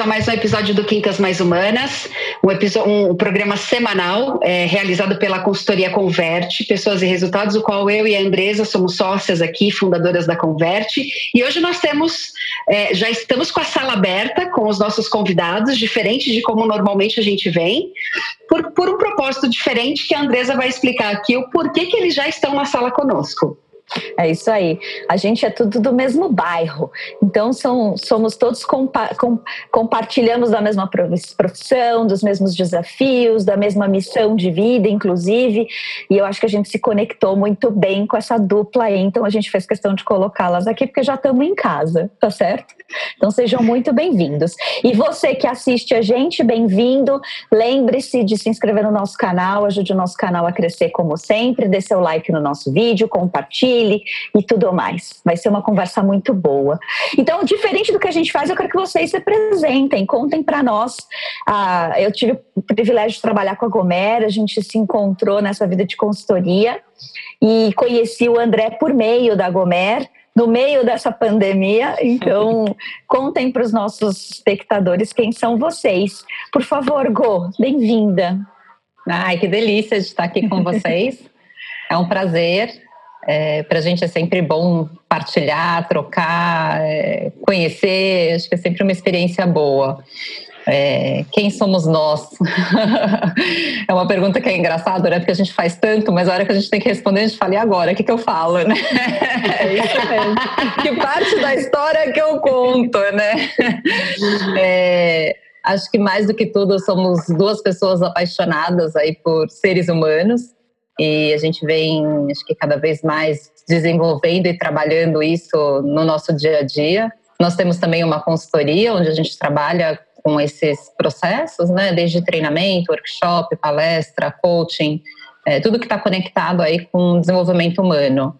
A mais um episódio do Quintas Mais Humanas, um, episódio, um programa semanal é, realizado pela consultoria Converte, Pessoas e Resultados, o qual eu e a Andresa somos sócias aqui, fundadoras da Converte. E hoje nós temos, é, já estamos com a sala aberta com os nossos convidados, diferente de como normalmente a gente vem, por, por um propósito diferente que a Andresa vai explicar aqui o porquê que eles já estão na sala conosco. É isso aí. A gente é tudo do mesmo bairro. Então são, somos todos compa com, compartilhamos da mesma profissão, dos mesmos desafios, da mesma missão de vida, inclusive. E eu acho que a gente se conectou muito bem com essa dupla aí. Então a gente fez questão de colocá-las aqui porque já estamos em casa, tá certo? Então sejam muito bem-vindos. E você que assiste a gente, bem-vindo. Lembre-se de se inscrever no nosso canal, ajude o nosso canal a crescer como sempre, dê seu like no nosso vídeo, compartilhe e tudo mais. Vai ser uma conversa muito boa. Então, diferente do que a gente faz, eu quero que vocês se apresentem, contem para nós. Ah, eu tive o privilégio de trabalhar com a Gomer, a gente se encontrou nessa vida de consultoria e conheci o André por meio da Gomer no meio dessa pandemia. Então, contem para os nossos espectadores quem são vocês. Por favor, Go, bem-vinda. Ai, que delícia de estar aqui com vocês. É um prazer. É, para a gente é sempre bom partilhar, trocar, é, conhecer, acho que é sempre uma experiência boa. É, quem somos nós? é uma pergunta que é engraçada, né? Porque a gente faz tanto, mas a hora que a gente tem que responder, a gente fala, e agora? O que, que eu falo, né? É isso mesmo. que parte da história que eu conto, né? É, acho que mais do que tudo, somos duas pessoas apaixonadas aí por seres humanos e a gente vem, acho que cada vez mais desenvolvendo e trabalhando isso no nosso dia a dia. Nós temos também uma consultoria onde a gente trabalha com esses processos, né, desde treinamento, workshop, palestra, coaching, é, tudo que está conectado aí com o desenvolvimento humano.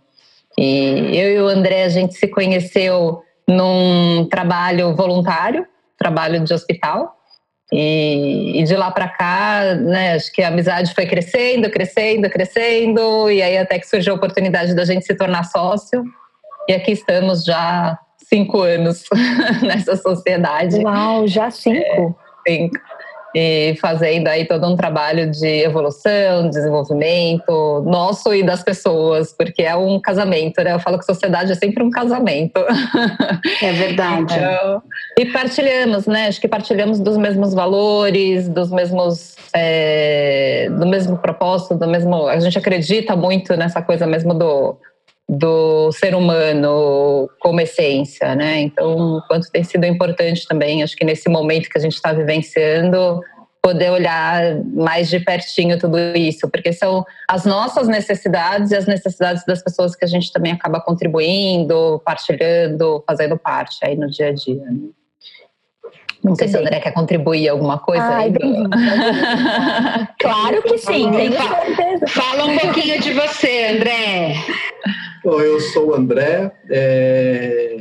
E eu e o André a gente se conheceu num trabalho voluntário, trabalho de hospital, e, e, de lá para cá, né, acho que a amizade foi crescendo, crescendo, crescendo, e aí até que surgiu a oportunidade da gente se tornar sócio. E aqui estamos já cinco anos nessa sociedade. Uau, já cinco? É, cinco e fazendo aí todo um trabalho de evolução, desenvolvimento nosso e das pessoas, porque é um casamento, né? Eu falo que sociedade é sempre um casamento. É verdade. Então, e partilhamos, né? Acho que partilhamos dos mesmos valores, dos mesmos, é, do mesmo propósito, do mesmo. A gente acredita muito nessa coisa mesmo do do ser humano como essência, né? Então, quanto tem sido importante também, acho que nesse momento que a gente está vivenciando, poder olhar mais de pertinho tudo isso, porque são as nossas necessidades e as necessidades das pessoas que a gente também acaba contribuindo, partilhando, fazendo parte aí no dia a dia. Né? Não sei se o André quer contribuir alguma coisa Ai, aí. claro que sim, tenho certeza. Fala um pouquinho de você, André. Bom, eu sou o André, é...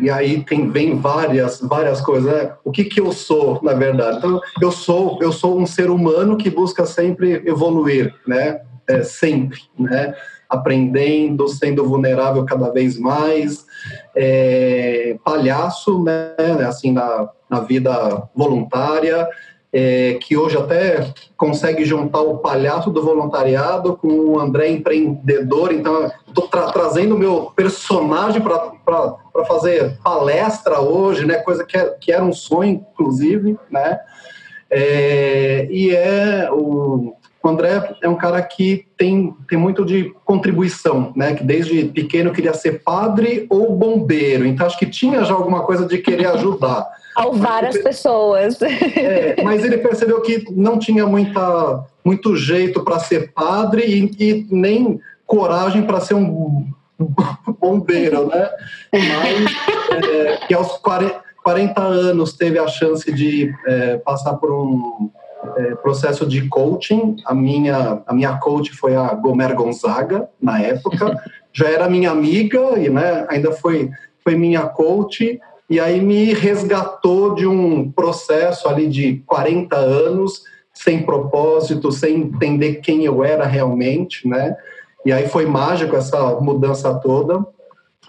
e aí tem, vem várias, várias coisas. Né? O que, que eu sou, na verdade? Então, eu sou, eu sou um ser humano que busca sempre evoluir, né? É, sempre, né? aprendendo, sendo vulnerável cada vez mais, é, palhaço, né, assim, na, na vida voluntária, é, que hoje até consegue juntar o palhaço do voluntariado com o André empreendedor, então estou tra trazendo o meu personagem para fazer palestra hoje, né, coisa que, é, que era um sonho, inclusive, né, é, e é o, o André é um cara que tem, tem muito de contribuição, né? Que desde pequeno queria ser padre ou bombeiro. Então acho que tinha já alguma coisa de querer ajudar. Salvar as pessoas. É, mas ele percebeu que não tinha muita, muito jeito para ser padre e, e nem coragem para ser um bombeiro, né? Mas é, que aos 40, 40 anos teve a chance de é, passar por um é, processo de coaching. A minha, a minha coach foi a Gomer Gonzaga, na época. Já era minha amiga e né, ainda foi, foi minha coach. E aí me resgatou de um processo ali de 40 anos, sem propósito, sem entender quem eu era realmente, né? E aí foi mágico essa mudança toda.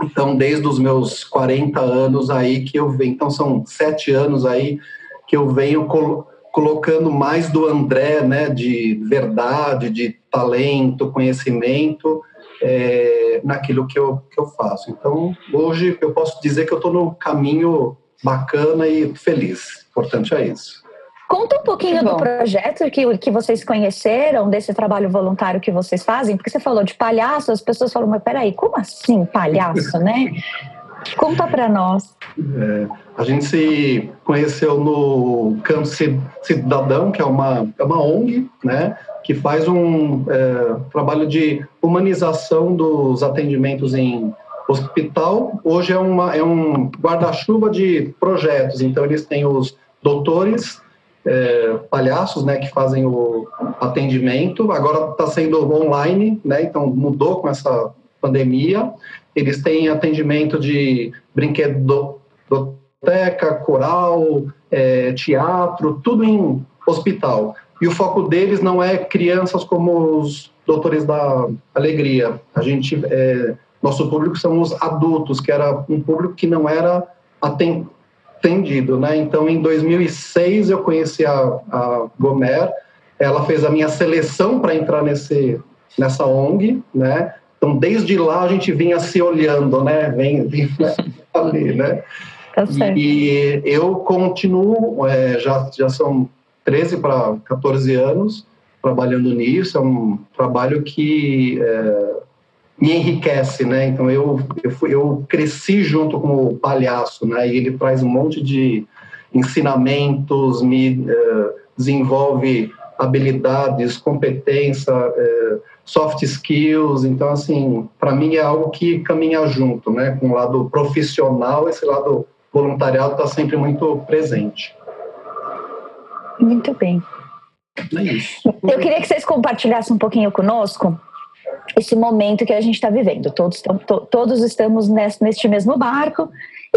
Então, desde os meus 40 anos aí que eu venho, então são sete anos aí que eu venho col colocando mais do André, né, de verdade, de talento, conhecimento, é, naquilo que eu, que eu faço. Então, hoje eu posso dizer que eu estou no caminho bacana e feliz. Importante é isso. Conta um pouquinho do projeto que, que vocês conheceram, desse trabalho voluntário que vocês fazem, porque você falou de palhaço, as pessoas falam, mas peraí, como assim palhaço, né? Conta para nós. É, a gente se conheceu no Campo Cidadão, que é uma, é uma ONG, né? Que faz um é, trabalho de humanização dos atendimentos em hospital. Hoje é, uma, é um guarda-chuva de projetos, então eles têm os doutores é, palhaços, né, que fazem o atendimento. Agora está sendo online, né, então mudou com essa pandemia. Eles têm atendimento de brinquedoteca, coral, é, teatro, tudo em hospital. E o foco deles não é crianças como os doutores da alegria. A gente, é, nosso público são os adultos, que era um público que não era atendido tendido, né? Então, em 2006 eu conheci a, a Gomer, ela fez a minha seleção para entrar nesse nessa ONG, né? Então, desde lá a gente vinha se olhando, né? Vem, vem ali, né? Tá e, eu continuo, é, já, já são 13 para 14 anos trabalhando nisso, é um trabalho que é, me enriquece, né? Então eu, eu, fui, eu cresci junto com o palhaço, né? E ele traz um monte de ensinamentos, me uh, desenvolve habilidades, competência, uh, soft skills. Então assim, para mim é algo que caminha junto, né? Com o lado profissional, esse lado voluntariado está sempre muito presente. Muito bem. É isso. Eu queria que vocês compartilhassem um pouquinho conosco esse momento que a gente está vivendo. Todos, to, todos estamos nesse, neste mesmo barco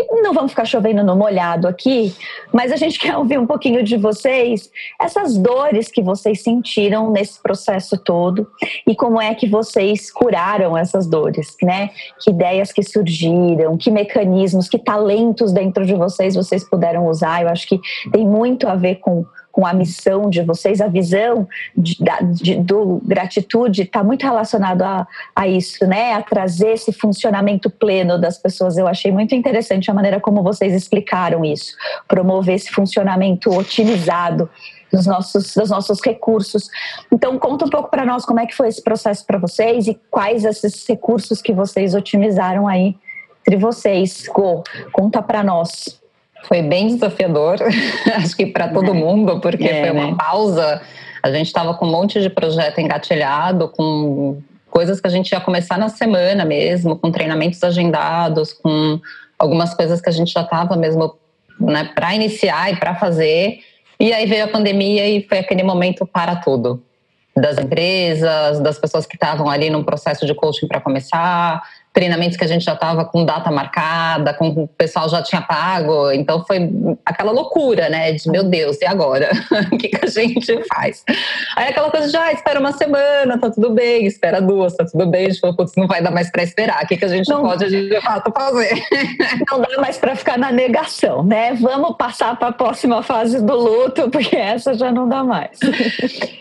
e não vamos ficar chovendo no molhado aqui, mas a gente quer ouvir um pouquinho de vocês, essas dores que vocês sentiram nesse processo todo e como é que vocês curaram essas dores, né? Que ideias que surgiram, que mecanismos, que talentos dentro de vocês vocês puderam usar. Eu acho que tem muito a ver com com a missão de vocês, a visão de, de, do gratitude está muito relacionado a, a isso, né? A trazer esse funcionamento pleno das pessoas. Eu achei muito interessante a maneira como vocês explicaram isso, promover esse funcionamento otimizado dos nossos, dos nossos recursos. Então, conta um pouco para nós como é que foi esse processo para vocês e quais esses recursos que vocês otimizaram aí entre vocês. Go, conta para nós. Foi bem desafiador, acho que para todo é. mundo, porque é, foi uma né? pausa. A gente estava com um monte de projeto engatilhado, com coisas que a gente ia começar na semana mesmo, com treinamentos agendados, com algumas coisas que a gente já estava mesmo né, para iniciar e para fazer. E aí veio a pandemia e foi aquele momento para tudo. Das empresas, das pessoas que estavam ali num processo de coaching para começar, treinamentos que a gente já estava com data marcada, com o pessoal já tinha pago, então foi aquela loucura, né? De meu Deus, e agora? o que, que a gente faz? Aí aquela coisa de, ah, espera uma semana, tá tudo bem, espera duas, tá tudo bem. A gente falou, putz, não vai dar mais para esperar, o que, que a gente não, pode de fato fazer? não dá mais para ficar na negação, né? Vamos passar para a próxima fase do luto, porque essa já não dá mais.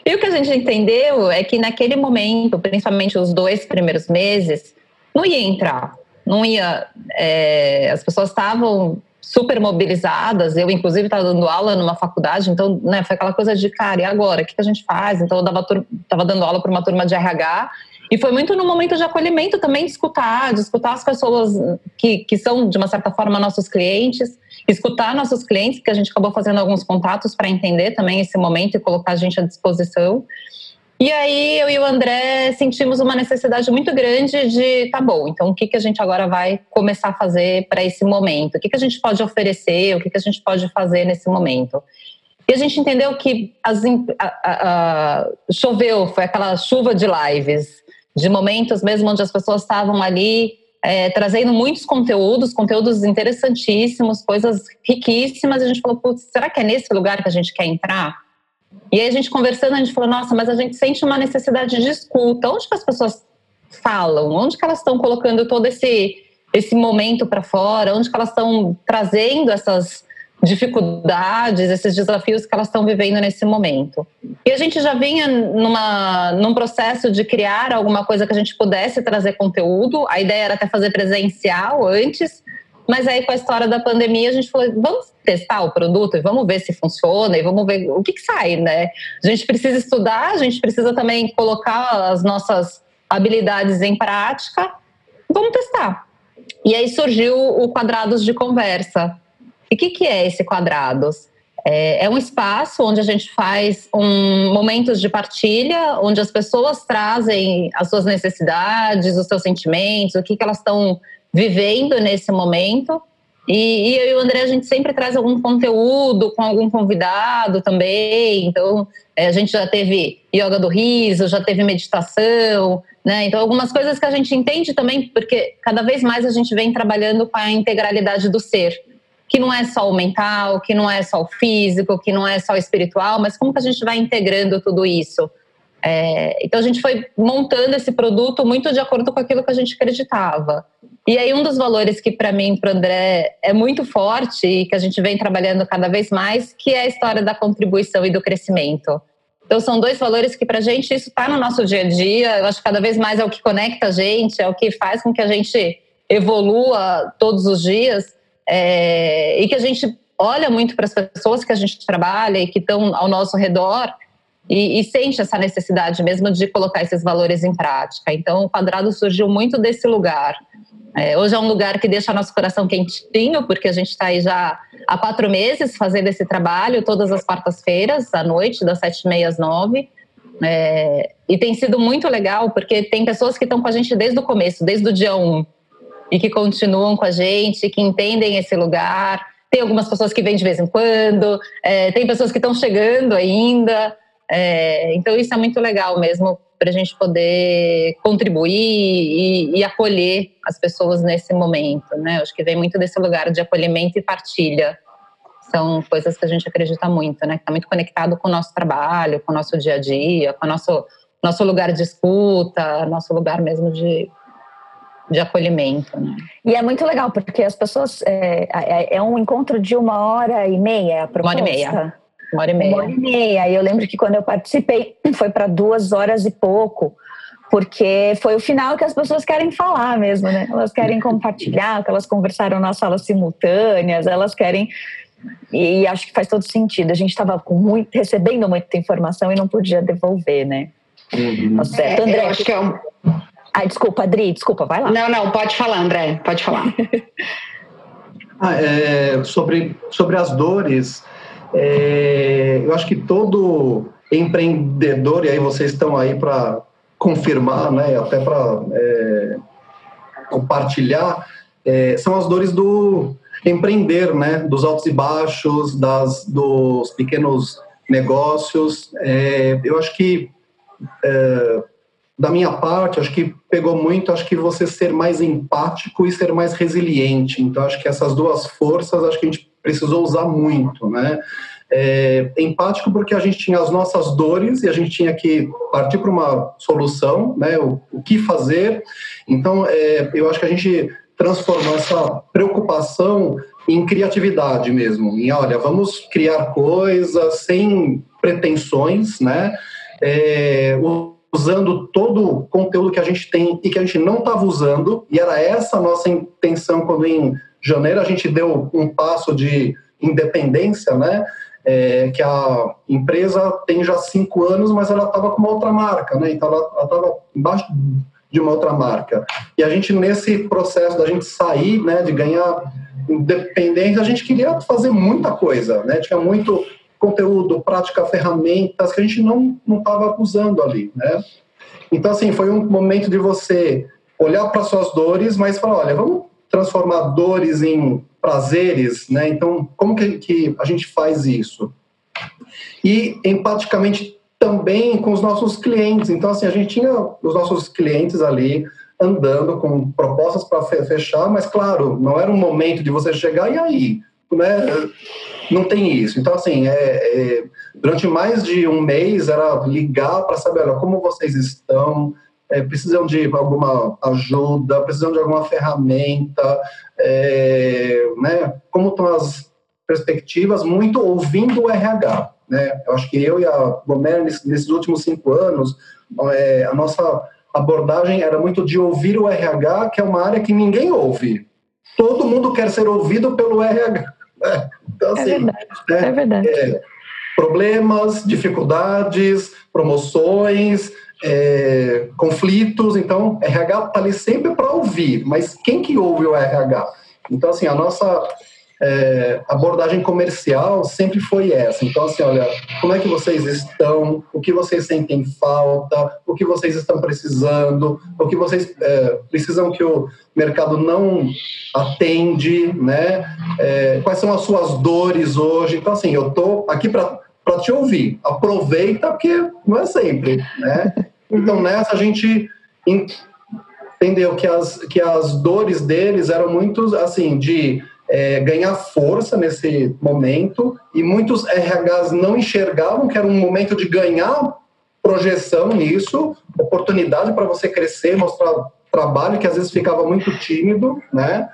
e o que a gente entendeu é que naquele momento, principalmente os dois primeiros meses, não ia entrar, não ia. É, as pessoas estavam super mobilizadas. Eu, inclusive, estava dando aula numa faculdade, então né, foi aquela coisa de, cara, e agora? O que, que a gente faz? Então, eu estava dando aula para uma turma de RH. E foi muito no momento de acolhimento também de escutar, de escutar as pessoas que, que são, de uma certa forma, nossos clientes, escutar nossos clientes, que a gente acabou fazendo alguns contatos para entender também esse momento e colocar a gente à disposição. E aí eu e o André sentimos uma necessidade muito grande de, tá bom, então o que, que a gente agora vai começar a fazer para esse momento? O que, que a gente pode oferecer? O que, que a gente pode fazer nesse momento? E a gente entendeu que as, a, a, a, choveu, foi aquela chuva de lives, de momentos mesmo onde as pessoas estavam ali é, trazendo muitos conteúdos, conteúdos interessantíssimos, coisas riquíssimas. E a gente falou, putz, será que é nesse lugar que a gente quer entrar? E aí a gente conversando, a gente falou, nossa, mas a gente sente uma necessidade de escuta. Onde que as pessoas falam? Onde que elas estão colocando todo esse esse momento para fora, onde que elas estão trazendo essas dificuldades, esses desafios que elas estão vivendo nesse momento. E a gente já vinha numa, num processo de criar alguma coisa que a gente pudesse trazer conteúdo. A ideia era até fazer presencial antes, mas aí com a história da pandemia a gente falou, vamos testar o produto e vamos ver se funciona e vamos ver o que, que sai, né? A gente precisa estudar, a gente precisa também colocar as nossas habilidades em prática. Vamos testar. E aí surgiu o Quadrados de Conversa. E o que, que é esse Quadrados? É, é, um espaço onde a gente faz um, momentos de partilha, onde as pessoas trazem as suas necessidades, os seus sentimentos, o que, que elas estão vivendo nesse momento. E, e, eu e o André, a gente sempre traz algum conteúdo com algum convidado também. Então, é, a gente já teve yoga do riso, já teve meditação, né? Então, algumas coisas que a gente entende também, porque cada vez mais a gente vem trabalhando com a integralidade do ser, que não é só o mental, que não é só o físico, que não é só o espiritual, mas como que a gente vai integrando tudo isso? É, então, a gente foi montando esse produto muito de acordo com aquilo que a gente acreditava. E aí um dos valores que para mim, para o André, é muito forte e que a gente vem trabalhando cada vez mais, que é a história da contribuição e do crescimento. Então são dois valores que para a gente isso está no nosso dia a dia. Eu acho que cada vez mais é o que conecta a gente, é o que faz com que a gente evolua todos os dias é, e que a gente olha muito para as pessoas que a gente trabalha e que estão ao nosso redor e, e, sente essa necessidade mesmo de colocar esses valores em prática. Então, o quadrado surgiu muito desse lugar é, hoje é um lugar que deixa nosso coração quentinho, porque a gente está aí já há quatro meses fazendo esse trabalho, todas as quartas-feiras, à noite, das sete e meia às nove. É, e tem sido muito legal, porque tem pessoas que estão com a gente desde o começo, desde o dia um, e que continuam com a gente, que entendem esse lugar. Tem algumas pessoas que vêm de vez em quando, é, tem pessoas que estão chegando ainda. É, então, isso é muito legal mesmo para a gente poder contribuir e, e, acolher as pessoas nesse momento, né? Eu acho que vem muito desse lugar de acolhimento e partilha. São coisas que a gente acredita muito, né? Que está muito conectado com o nosso trabalho, com o nosso dia a dia, com o nosso, nosso lugar de escuta, nosso lugar mesmo de, de acolhimento. Né? E é muito legal, porque as pessoas. É, é, é um encontro de uma hora e meia, a proposta. Uma hora e meia. Uma hora e meia. Uma hora e meia. E eu lembro que quando eu participei, foi para duas horas e pouco, porque foi o final que as pessoas querem falar mesmo, né? Elas querem compartilhar, que elas conversaram nas salas simultâneas, elas querem. E acho que faz todo sentido. A gente estava recebendo muita informação e não podia devolver, né? Uhum. Tá certo. É, André, acho que é um... Ai, desculpa, Adri, desculpa, vai lá. Não, não, pode falar, André, pode falar. ah, é, sobre, sobre as dores, é, eu acho que todo empreendedor, e aí vocês estão aí para confirmar, né, até para é, compartilhar, é, são as dores do empreender, né, dos altos e baixos, das, dos pequenos negócios. É, eu acho que, é, da minha parte, acho que pegou muito, acho que você ser mais empático e ser mais resiliente. Então, acho que essas duas forças, acho que a gente precisou usar muito, né? É, empático porque a gente tinha as nossas dores e a gente tinha que partir para uma solução, né? O, o que fazer. Então, é, eu acho que a gente transformou essa preocupação em criatividade mesmo. Em, olha, vamos criar coisas sem pretensões, né? É, usando todo o conteúdo que a gente tem e que a gente não estava usando, e era essa a nossa intenção quando em janeiro a gente deu um passo de independência, né? É, que a empresa tem já cinco anos, mas ela estava com uma outra marca, né? Então ela estava embaixo de uma outra marca. E a gente nesse processo da gente sair, né, de ganhar independência, a gente queria fazer muita coisa, né? Tinha muito conteúdo, prática, ferramentas que a gente não não estava usando ali, né? Então assim foi um momento de você olhar para suas dores, mas falar, olha, vamos transformar dores em prazeres, né? Então, como que, que a gente faz isso? E empaticamente também com os nossos clientes. Então, assim, a gente tinha os nossos clientes ali andando com propostas para fechar, mas claro, não era um momento de você chegar e aí, né? Não tem isso. Então, assim, é, é durante mais de um mês era ligar para saber olha, como vocês estão, é, precisam de alguma ajuda, precisam de alguma ferramenta, é, né? Como estão as perspectivas? Muito ouvindo o RH, né? Eu acho que eu e a Gomer, nesses últimos cinco anos, é, a nossa abordagem era muito de ouvir o RH, que é uma área que ninguém ouve. Todo mundo quer ser ouvido pelo RH. Né? Então, é assim, é verdade. Né? É verdade. É, problemas, dificuldades, promoções, é, conflitos. Então, RH está ali sempre para ouvir, mas quem que ouve o RH? Então, assim, a nossa é, abordagem comercial sempre foi essa. Então, assim, olha, como é que vocês estão? O que vocês sentem falta? O que vocês estão precisando? O que vocês é, precisam que o mercado não atende, né? É, quais são as suas dores hoje? Então, assim, eu tô aqui para te ouvir. Aproveita, porque não é sempre, né? Então, nessa a gente entendeu que as, que as dores deles eram muito, assim, de é, ganhar força nesse momento e muitos RHs não enxergavam que era um momento de ganhar projeção nisso, oportunidade para você crescer, mostrar trabalho que às vezes ficava muito tímido, né?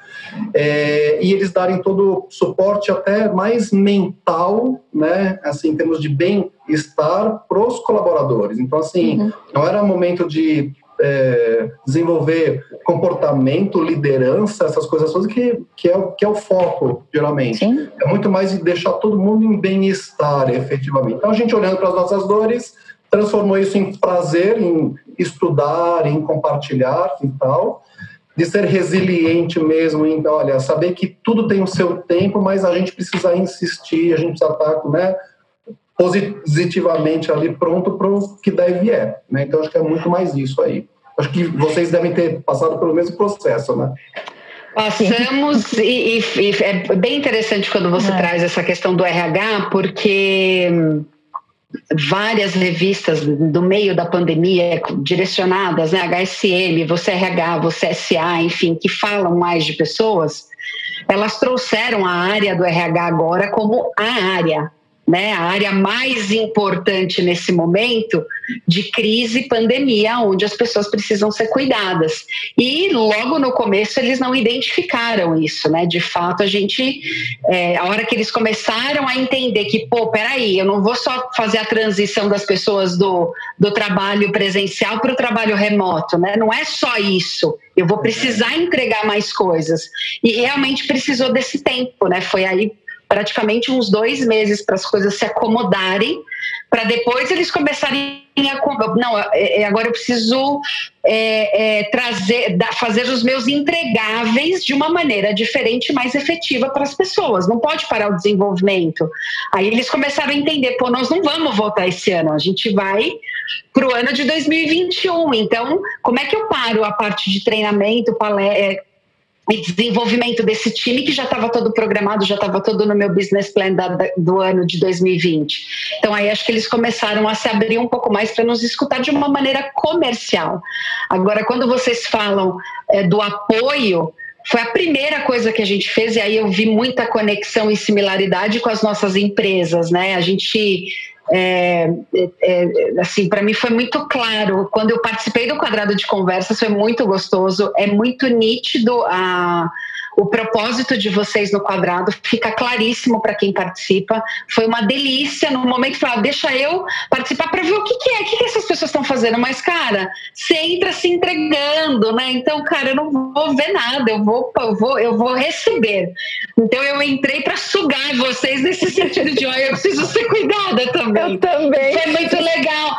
É, e eles darem todo o suporte até mais mental, né? Assim, em termos de bem-estar para os colaboradores. Então, assim, uhum. não era momento de é, desenvolver comportamento, liderança, essas coisas todas, que, que, é, que é o foco, geralmente. Sim. É muito mais de deixar todo mundo em bem-estar, efetivamente. Então, a gente olhando para as nossas dores, transformou isso em prazer, em estudar, em compartilhar e tal, de ser resiliente mesmo, em, olha, saber que tudo tem o seu tempo, mas a gente precisa insistir, a gente precisa estar, né, positivamente ali pronto para o que deve é. Né? Então, acho que é muito mais isso aí. Acho que vocês devem ter passado pelo mesmo processo, né? Passamos, e, e, e, é bem interessante quando você é. traz essa questão do RH, porque várias revistas do meio da pandemia direcionadas, né, HSM, você RH, você SA, enfim, que falam mais de pessoas, elas trouxeram a área do RH agora como a área, né, a área mais importante nesse momento de crise e pandemia, onde as pessoas precisam ser cuidadas. E logo no começo eles não identificaram isso, né? De fato, a gente, é, a hora que eles começaram a entender que, pô, peraí, eu não vou só fazer a transição das pessoas do, do trabalho presencial para o trabalho remoto, né? Não é só isso. Eu vou precisar entregar mais coisas. E realmente precisou desse tempo, né? Foi aí praticamente uns dois meses para as coisas se acomodarem, para depois eles começarem a. Não, é, é, agora eu preciso é, é, trazer, fazer os meus entregáveis de uma maneira diferente, mais efetiva para as pessoas. Não pode parar o desenvolvimento. Aí eles começaram a entender: pô, nós não vamos voltar esse ano, a gente vai para o ano de 2021. Então, como é que eu paro a parte de treinamento, palestra? E desenvolvimento desse time que já estava todo programado, já estava todo no meu business plan da, do ano de 2020. Então aí acho que eles começaram a se abrir um pouco mais para nos escutar de uma maneira comercial. Agora, quando vocês falam é, do apoio, foi a primeira coisa que a gente fez e aí eu vi muita conexão e similaridade com as nossas empresas, né? A gente é, é, é, assim, para mim foi muito claro. Quando eu participei do quadrado de conversas, foi muito gostoso. É muito nítido a o propósito de vocês no quadrado fica claríssimo para quem participa. Foi uma delícia no momento falar, deixa eu participar para ver o que, que é, o que, que essas pessoas estão fazendo. Mas, cara, você entra se entregando, né? Então, cara, eu não vou ver nada, eu vou, eu vou, eu vou receber. Então, eu entrei para sugar vocês nesse sentido de, olha, eu preciso ser cuidada também. Eu também. Foi muito legal.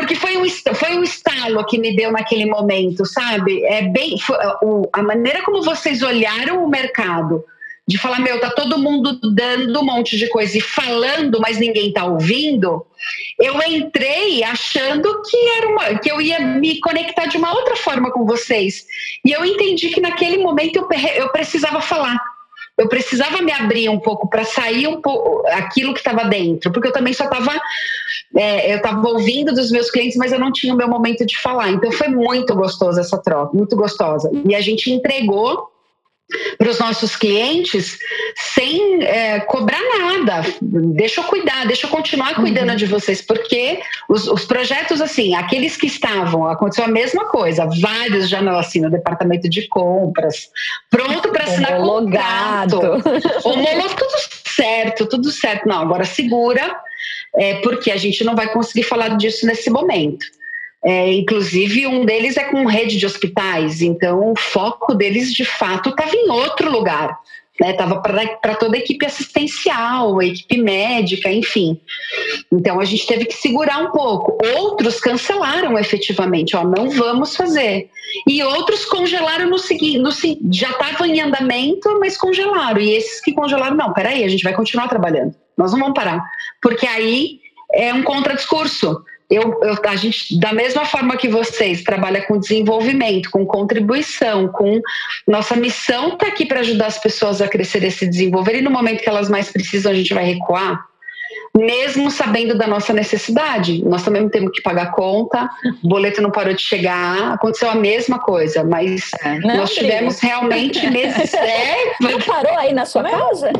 Porque foi um, foi um estalo que me deu naquele momento, sabe? É bem foi, o, a maneira como vocês olharam o mercado, de falar, meu, tá todo mundo dando um monte de coisa e falando, mas ninguém tá ouvindo. Eu entrei achando que era uma, que eu ia me conectar de uma outra forma com vocês. E eu entendi que naquele momento eu, eu precisava falar eu precisava me abrir um pouco para sair um pouco aquilo que estava dentro, porque eu também só estava é, eu estava ouvindo dos meus clientes, mas eu não tinha o meu momento de falar. Então foi muito gostoso essa troca, muito gostosa. E a gente entregou para os nossos clientes sem é, cobrar nada. Deixa eu cuidar, deixa eu continuar cuidando uhum. de vocês, porque os, os, projetos, assim, aqueles que estavam, aconteceu a mesma coisa, vários já não assinam departamento de compras, pronto para assinar Homologado. contrato. Homologado, tudo certo, tudo certo. Não, agora segura, é, porque a gente não vai conseguir falar disso nesse momento. É, inclusive, um deles é com rede de hospitais, então o foco deles de fato estava em outro lugar. Estava né? para toda a equipe assistencial, a equipe médica, enfim. Então a gente teve que segurar um pouco. Outros cancelaram efetivamente, ó, não vamos fazer. E outros congelaram no seguinte, já estavam em andamento, mas congelaram. E esses que congelaram, não, peraí, a gente vai continuar trabalhando. Nós não vamos parar. Porque aí é um contradiscurso eu, eu, a gente, da mesma forma que vocês trabalha com desenvolvimento, com contribuição, com nossa missão está aqui para ajudar as pessoas a crescer e se desenvolver, e no momento que elas mais precisam, a gente vai recuar mesmo sabendo da nossa necessidade. Nós também temos que pagar conta, o boleto não parou de chegar, aconteceu a mesma coisa, mas não, nós tivemos realmente meses. É, não parou aí na sua casa?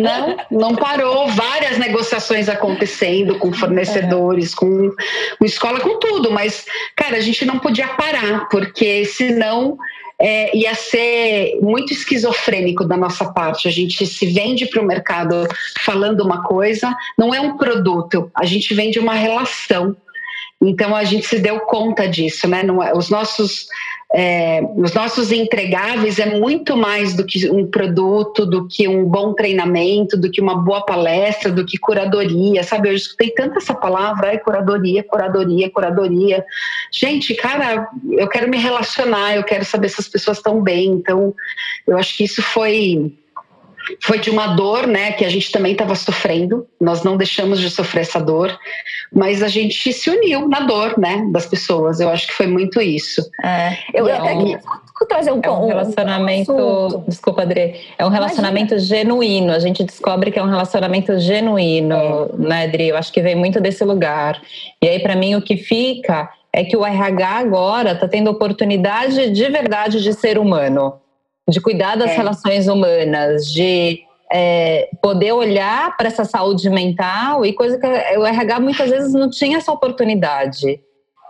Não, não parou. Várias negociações acontecendo com fornecedores, é. com, com escola, com tudo, mas, cara, a gente não podia parar, porque senão é, ia ser muito esquizofrênico da nossa parte. A gente se vende para o mercado falando uma coisa, não é um produto, a gente vende uma relação. Então a gente se deu conta disso, né? É, os nossos é, os nossos entregáveis é muito mais do que um produto, do que um bom treinamento, do que uma boa palestra, do que curadoria, sabe? Eu escutei tanto essa palavra, ai, curadoria, curadoria, curadoria. Gente, cara, eu quero me relacionar, eu quero saber se as pessoas estão bem. Então, eu acho que isso foi foi de uma dor, né, que a gente também estava sofrendo. Nós não deixamos de sofrer essa dor, mas a gente se uniu na dor, né, das pessoas. Eu acho que foi muito isso. É, eu, eu até queria trazer um, é um relacionamento, um desculpa, Adri, é um relacionamento Imagina. genuíno. A gente descobre que é um relacionamento genuíno, é. né, Adri? Eu acho que vem muito desse lugar. E aí, para mim, o que fica é que o RH agora está tendo oportunidade de verdade de ser humano de cuidar das é. relações humanas, de é, poder olhar para essa saúde mental e coisa que o RH muitas vezes não tinha essa oportunidade.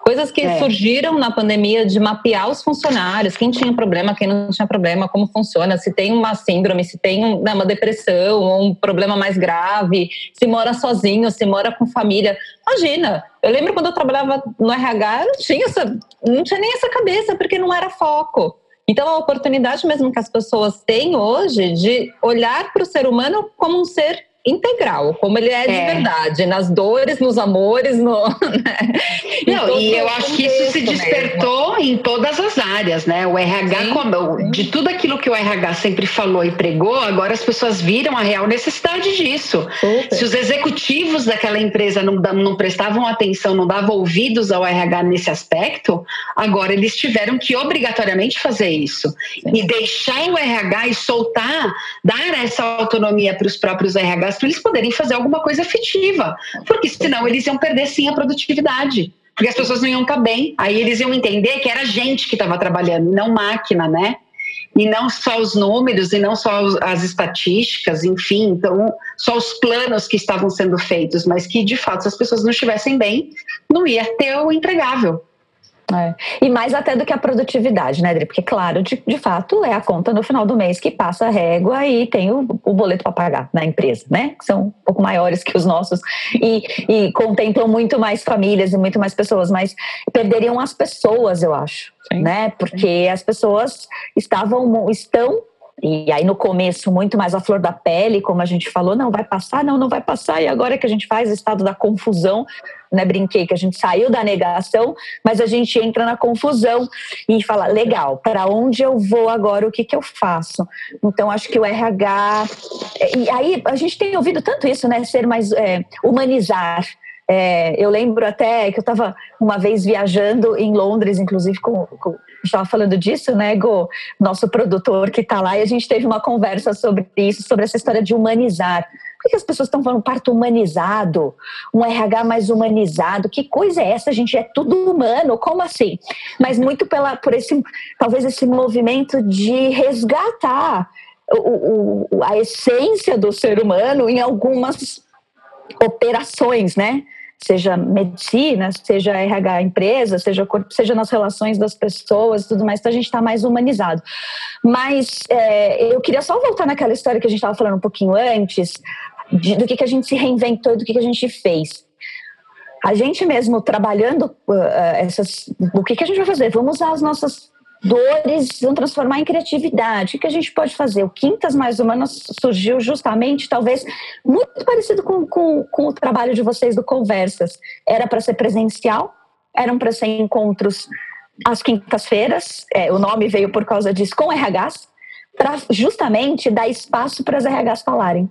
Coisas que é. surgiram na pandemia de mapear os funcionários, quem tinha problema, quem não tinha problema, como funciona, se tem uma síndrome, se tem né, uma depressão, ou um problema mais grave, se mora sozinho, se mora com família. Imagina, eu lembro quando eu trabalhava no RH, não tinha, essa, não tinha nem essa cabeça, porque não era foco. Então, a oportunidade mesmo que as pessoas têm hoje de olhar para o ser humano como um ser integral, como ele é, é, de verdade, nas dores, nos amores, no. Né? Não, e eu acho que isso se despertou mesmo. em todas as áreas, né? O RH, como, de tudo aquilo que o RH sempre falou e pregou, agora as pessoas viram a real necessidade disso. Super. Se os executivos daquela empresa não, não prestavam atenção, não davam ouvidos ao RH nesse aspecto, agora eles tiveram que obrigatoriamente fazer isso. Sim. E deixar o RH e soltar, dar essa autonomia para os próprios Para eles poderem fazer alguma coisa efetiva, porque senão eles iam perder sim a produtividade. Porque as pessoas não iam estar bem, aí eles iam entender que era gente que estava trabalhando, não máquina, né? e não só os números e não só as estatísticas, enfim, então só os planos que estavam sendo feitos, mas que de fato se as pessoas não estivessem bem, não ia ter o entregável. É. E mais até do que a produtividade, né, Adri? Porque, claro, de, de fato, é a conta no final do mês que passa a régua e tem o, o boleto para pagar na empresa, né? Que são um pouco maiores que os nossos e, e contemplam muito mais famílias e muito mais pessoas, mas perderiam as pessoas, eu acho, Sim. né? Porque as pessoas estavam, estão e aí no começo muito mais a flor da pele, como a gente falou, não vai passar, não, não vai passar. E agora que a gente faz o estado da confusão, né, brinquei que a gente saiu da negação, mas a gente entra na confusão e fala, legal, para onde eu vou agora, o que que eu faço? Então acho que o RH e aí a gente tem ouvido tanto isso, né, ser mais é, humanizar é, eu lembro até que eu estava uma vez viajando em Londres, inclusive com, com estava falando disso, né, Go, nosso produtor que está lá, e a gente teve uma conversa sobre isso, sobre essa história de humanizar. Por que as pessoas estão falando parto humanizado? Um RH mais humanizado? Que coisa é essa, gente? É tudo humano? Como assim? Mas muito pela, por esse, talvez esse movimento de resgatar o, o, a essência do ser humano em algumas operações, né? Seja medicina, seja RH empresa, seja, seja nas relações das pessoas tudo mais, então a gente está mais humanizado. Mas é, eu queria só voltar naquela história que a gente estava falando um pouquinho antes, de, do que, que a gente se reinventou, do que, que a gente fez. A gente mesmo trabalhando uh, essas. O que, que a gente vai fazer? Vamos usar as nossas dores vão transformar em criatividade. O que a gente pode fazer? O Quintas Mais Humanas surgiu justamente, talvez, muito parecido com, com, com o trabalho de vocês do Conversas. Era para ser presencial, eram para ser encontros às quintas-feiras, é, o nome veio por causa disso, com RHs, para justamente dar espaço para as RHs falarem.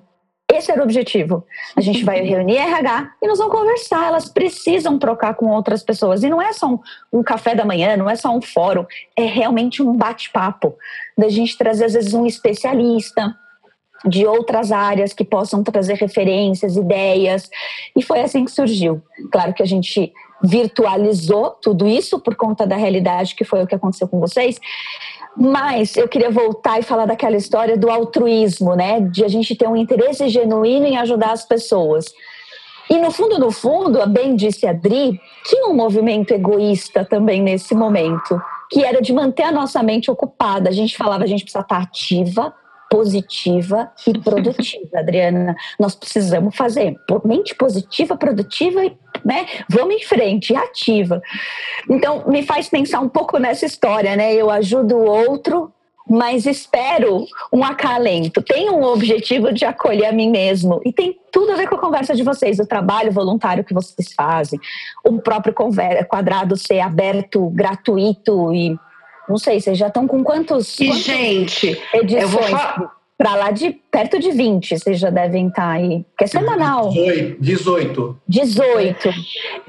Esse era o objetivo. A gente vai reunir RH e nós vamos conversar. Elas precisam trocar com outras pessoas. E não é só um, um café da manhã, não é só um fórum, é realmente um bate-papo. Da gente trazer, às vezes, um especialista de outras áreas que possam trazer referências, ideias. E foi assim que surgiu. Claro que a gente virtualizou tudo isso por conta da realidade que foi o que aconteceu com vocês. Mas eu queria voltar e falar daquela história do altruísmo, né? De a gente ter um interesse genuíno em ajudar as pessoas. E no fundo, no fundo, bem disse a Dri, tinha um movimento egoísta também nesse momento, que era de manter a nossa mente ocupada. A gente falava, a gente precisa estar ativa, positiva e produtiva, Adriana. Nós precisamos fazer mente positiva, produtiva e né? Vamos em frente, ativa. Então, me faz pensar um pouco nessa história, né? Eu ajudo o outro, mas espero um acalento. Tenho um objetivo de acolher a mim mesmo. E tem tudo a ver com a conversa de vocês, o trabalho voluntário que vocês fazem, o próprio quadrado ser aberto, gratuito e não sei, vocês já estão com quantos, e, gente, edições? Eu vou falar para lá de perto de 20, vocês já devem estar tá aí. Que é semanal. 18. 18.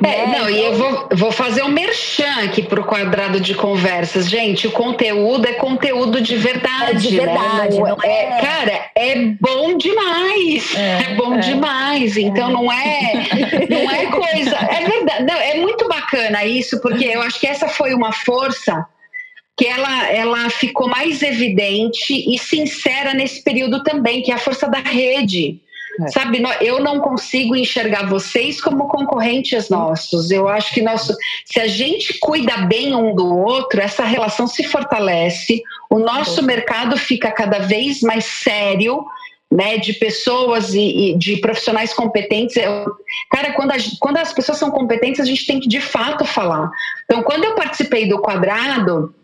É, não, e eu vou, vou fazer um merchan aqui para o quadrado de conversas. Gente, o conteúdo é conteúdo de verdade. É de verdade, né? não, não é... é... Cara, é bom demais. É, é bom é. demais. Então não é, não é coisa. É verdade. Não, é muito bacana isso, porque eu acho que essa foi uma força que ela, ela ficou mais evidente e sincera nesse período também, que é a força da rede. É. Sabe, eu não consigo enxergar vocês como concorrentes nossos. Eu acho que nosso, se a gente cuida bem um do outro, essa relação se fortalece, o nosso mercado fica cada vez mais sério. Né, de pessoas e, e de profissionais competentes. Eu, cara, quando, a, quando as pessoas são competentes, a gente tem que de fato falar. Então, quando eu participei do quadrado,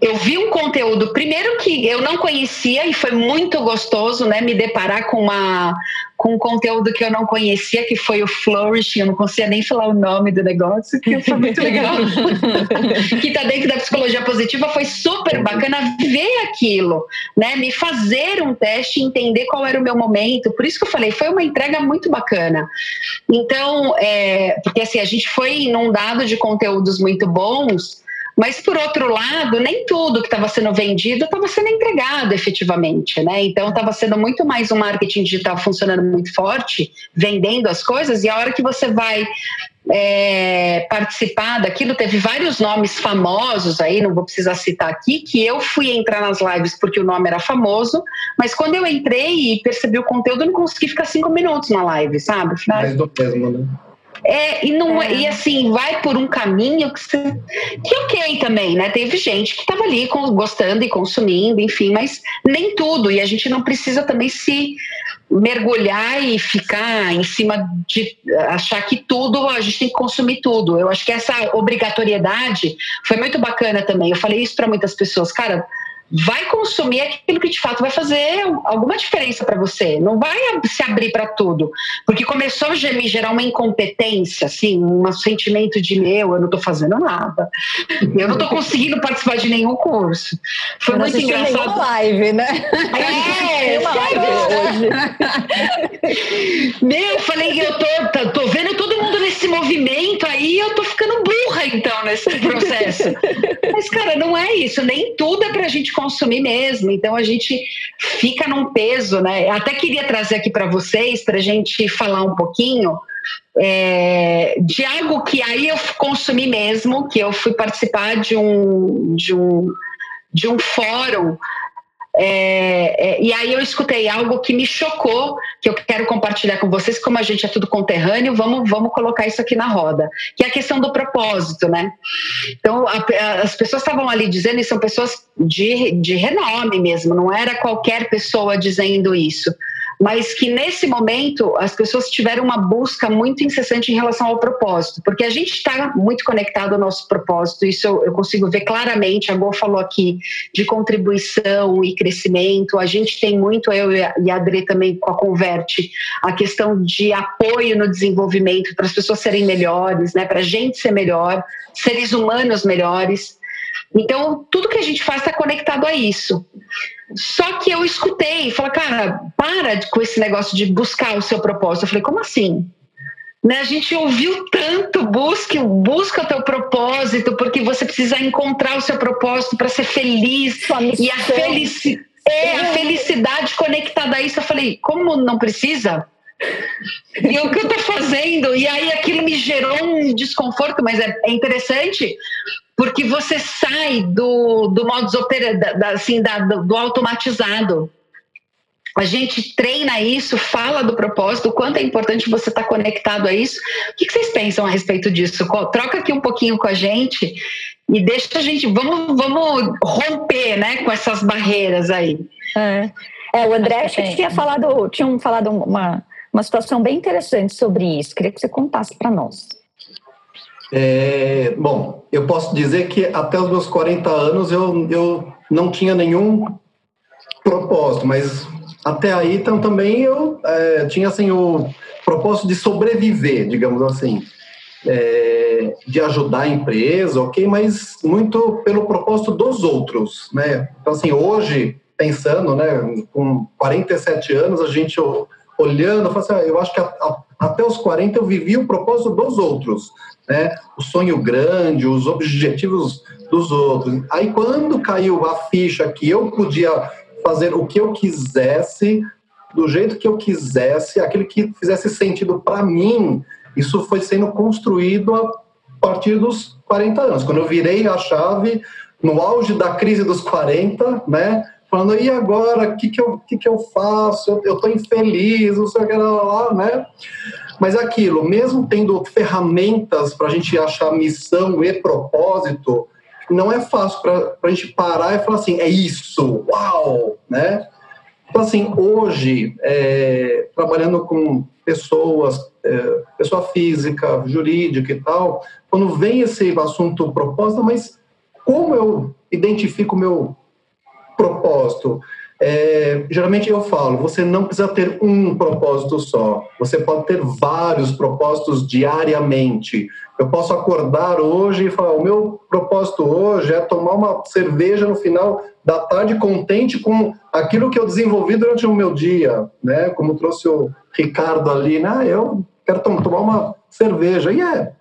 eu vi um conteúdo, primeiro que eu não conhecia e foi muito gostoso, né, me deparar com uma com um conteúdo que eu não conhecia, que foi o Flourish, eu não conseguia nem falar o nome do negócio, que foi muito legal. que está dentro da psicologia positiva, foi super bacana ver aquilo, né, me fazer um teste, entender qual era o meu momento. Por isso que eu falei, foi uma entrega muito bacana. Então, é, porque assim, a gente foi inundado de conteúdos muito bons, mas, por outro lado, nem tudo que estava sendo vendido estava sendo entregado efetivamente, né? Então, estava sendo muito mais um marketing digital funcionando muito forte, vendendo as coisas, e a hora que você vai é, participar daquilo, teve vários nomes famosos aí, não vou precisar citar aqui, que eu fui entrar nas lives porque o nome era famoso, mas quando eu entrei e percebi o conteúdo, eu não consegui ficar cinco minutos na live, sabe? Mais do mesmo, né? É, e, não, é. e assim, vai por um caminho que, você, que ok também, né? Teve gente que estava ali com, gostando e consumindo, enfim, mas nem tudo. E a gente não precisa também se mergulhar e ficar em cima de achar que tudo, a gente tem que consumir tudo. Eu acho que essa obrigatoriedade foi muito bacana também. Eu falei isso para muitas pessoas, cara vai consumir aquilo que de fato vai fazer alguma diferença para você. Não vai se abrir para tudo. Porque começou a me gerar uma incompetência, assim, um sentimento de meu, eu não estou fazendo nada. Eu não estou conseguindo participar de nenhum curso. Foi muito engraçado. live, né? É, uma live hoje. Meu, eu falei, eu tô, tô vendo todo mundo nesse movimento aí, eu tô ficando burra então nesse processo. Mas, cara, não é isso. Nem tudo é pra gente consumir mesmo. Então a gente fica num peso, né? Até queria trazer aqui para vocês, para a gente falar um pouquinho é, de algo que aí eu consumi mesmo, que eu fui participar de um, de um, de um fórum é, é, e aí eu escutei algo que me chocou, que eu quero compartilhar com vocês, como a gente é tudo conterrâneo, vamos, vamos colocar isso aqui na roda, que é a questão do propósito, né? Então, a, as pessoas estavam ali dizendo, e são pessoas de, de renome mesmo, não era qualquer pessoa dizendo isso mas que nesse momento as pessoas tiveram uma busca muito incessante em relação ao propósito, porque a gente está muito conectado ao nosso propósito, isso eu, eu consigo ver claramente. A Gô falou aqui de contribuição e crescimento, a gente tem muito, eu e a Adri também com a Converte, a questão de apoio no desenvolvimento para as pessoas serem melhores, né, para a gente ser melhor, seres humanos melhores. Então, tudo que a gente faz está conectado a isso. Só que eu escutei, falei, cara, para com esse negócio de buscar o seu propósito. Eu falei, como assim? Né, a gente ouviu tanto, busque, busca o teu propósito, porque você precisa encontrar o seu propósito para ser feliz. E a, felici é, a felicidade conectada a isso. Eu falei, como não precisa? E o que eu estou fazendo? E aí aquilo me gerou um desconforto, mas é, é interessante porque você sai do, do modus operandi, assim, da, do automatizado. A gente treina isso, fala do propósito, o quanto é importante você estar tá conectado a isso. O que vocês pensam a respeito disso? Troca aqui um pouquinho com a gente e deixa a gente, vamos, vamos romper né, com essas barreiras aí. É, é o André acho que tinha falado, tinham falado uma, uma situação bem interessante sobre isso. Queria que você contasse para nós. É, bom, eu posso dizer que até os meus 40 anos eu, eu não tinha nenhum propósito, mas até aí então, também eu é, tinha assim, o propósito de sobreviver, digamos assim, é, de ajudar a empresa, ok, mas muito pelo propósito dos outros, né? Então, assim, hoje, pensando, né, com 47 anos, a gente olhando, eu, assim, ah, eu acho que a, a, até os 40 eu vivi o propósito dos outros, né? O sonho grande, os objetivos dos outros. Aí quando caiu a ficha que eu podia fazer o que eu quisesse, do jeito que eu quisesse, aquilo que fizesse sentido para mim, isso foi sendo construído a partir dos 40 anos. Quando eu virei a chave no auge da crise dos 40, né? Falando, e agora, o que, que, eu, que, que eu faço? Eu estou infeliz, não sei o que lá, né? Mas é aquilo, mesmo tendo ferramentas para a gente achar missão e propósito, não é fácil para a gente parar e falar assim, é isso, uau, né? Então, assim, hoje, é, trabalhando com pessoas, é, pessoa física, jurídica e tal, quando vem esse assunto propósito, mas como eu identifico o meu propósito? É, geralmente eu falo, você não precisa ter um propósito só. Você pode ter vários propósitos diariamente. Eu posso acordar hoje e falar: o meu propósito hoje é tomar uma cerveja no final da tarde, contente com aquilo que eu desenvolvi durante o meu dia, né? Como trouxe o Ricardo ali, né? Eu quero tomar uma cerveja e é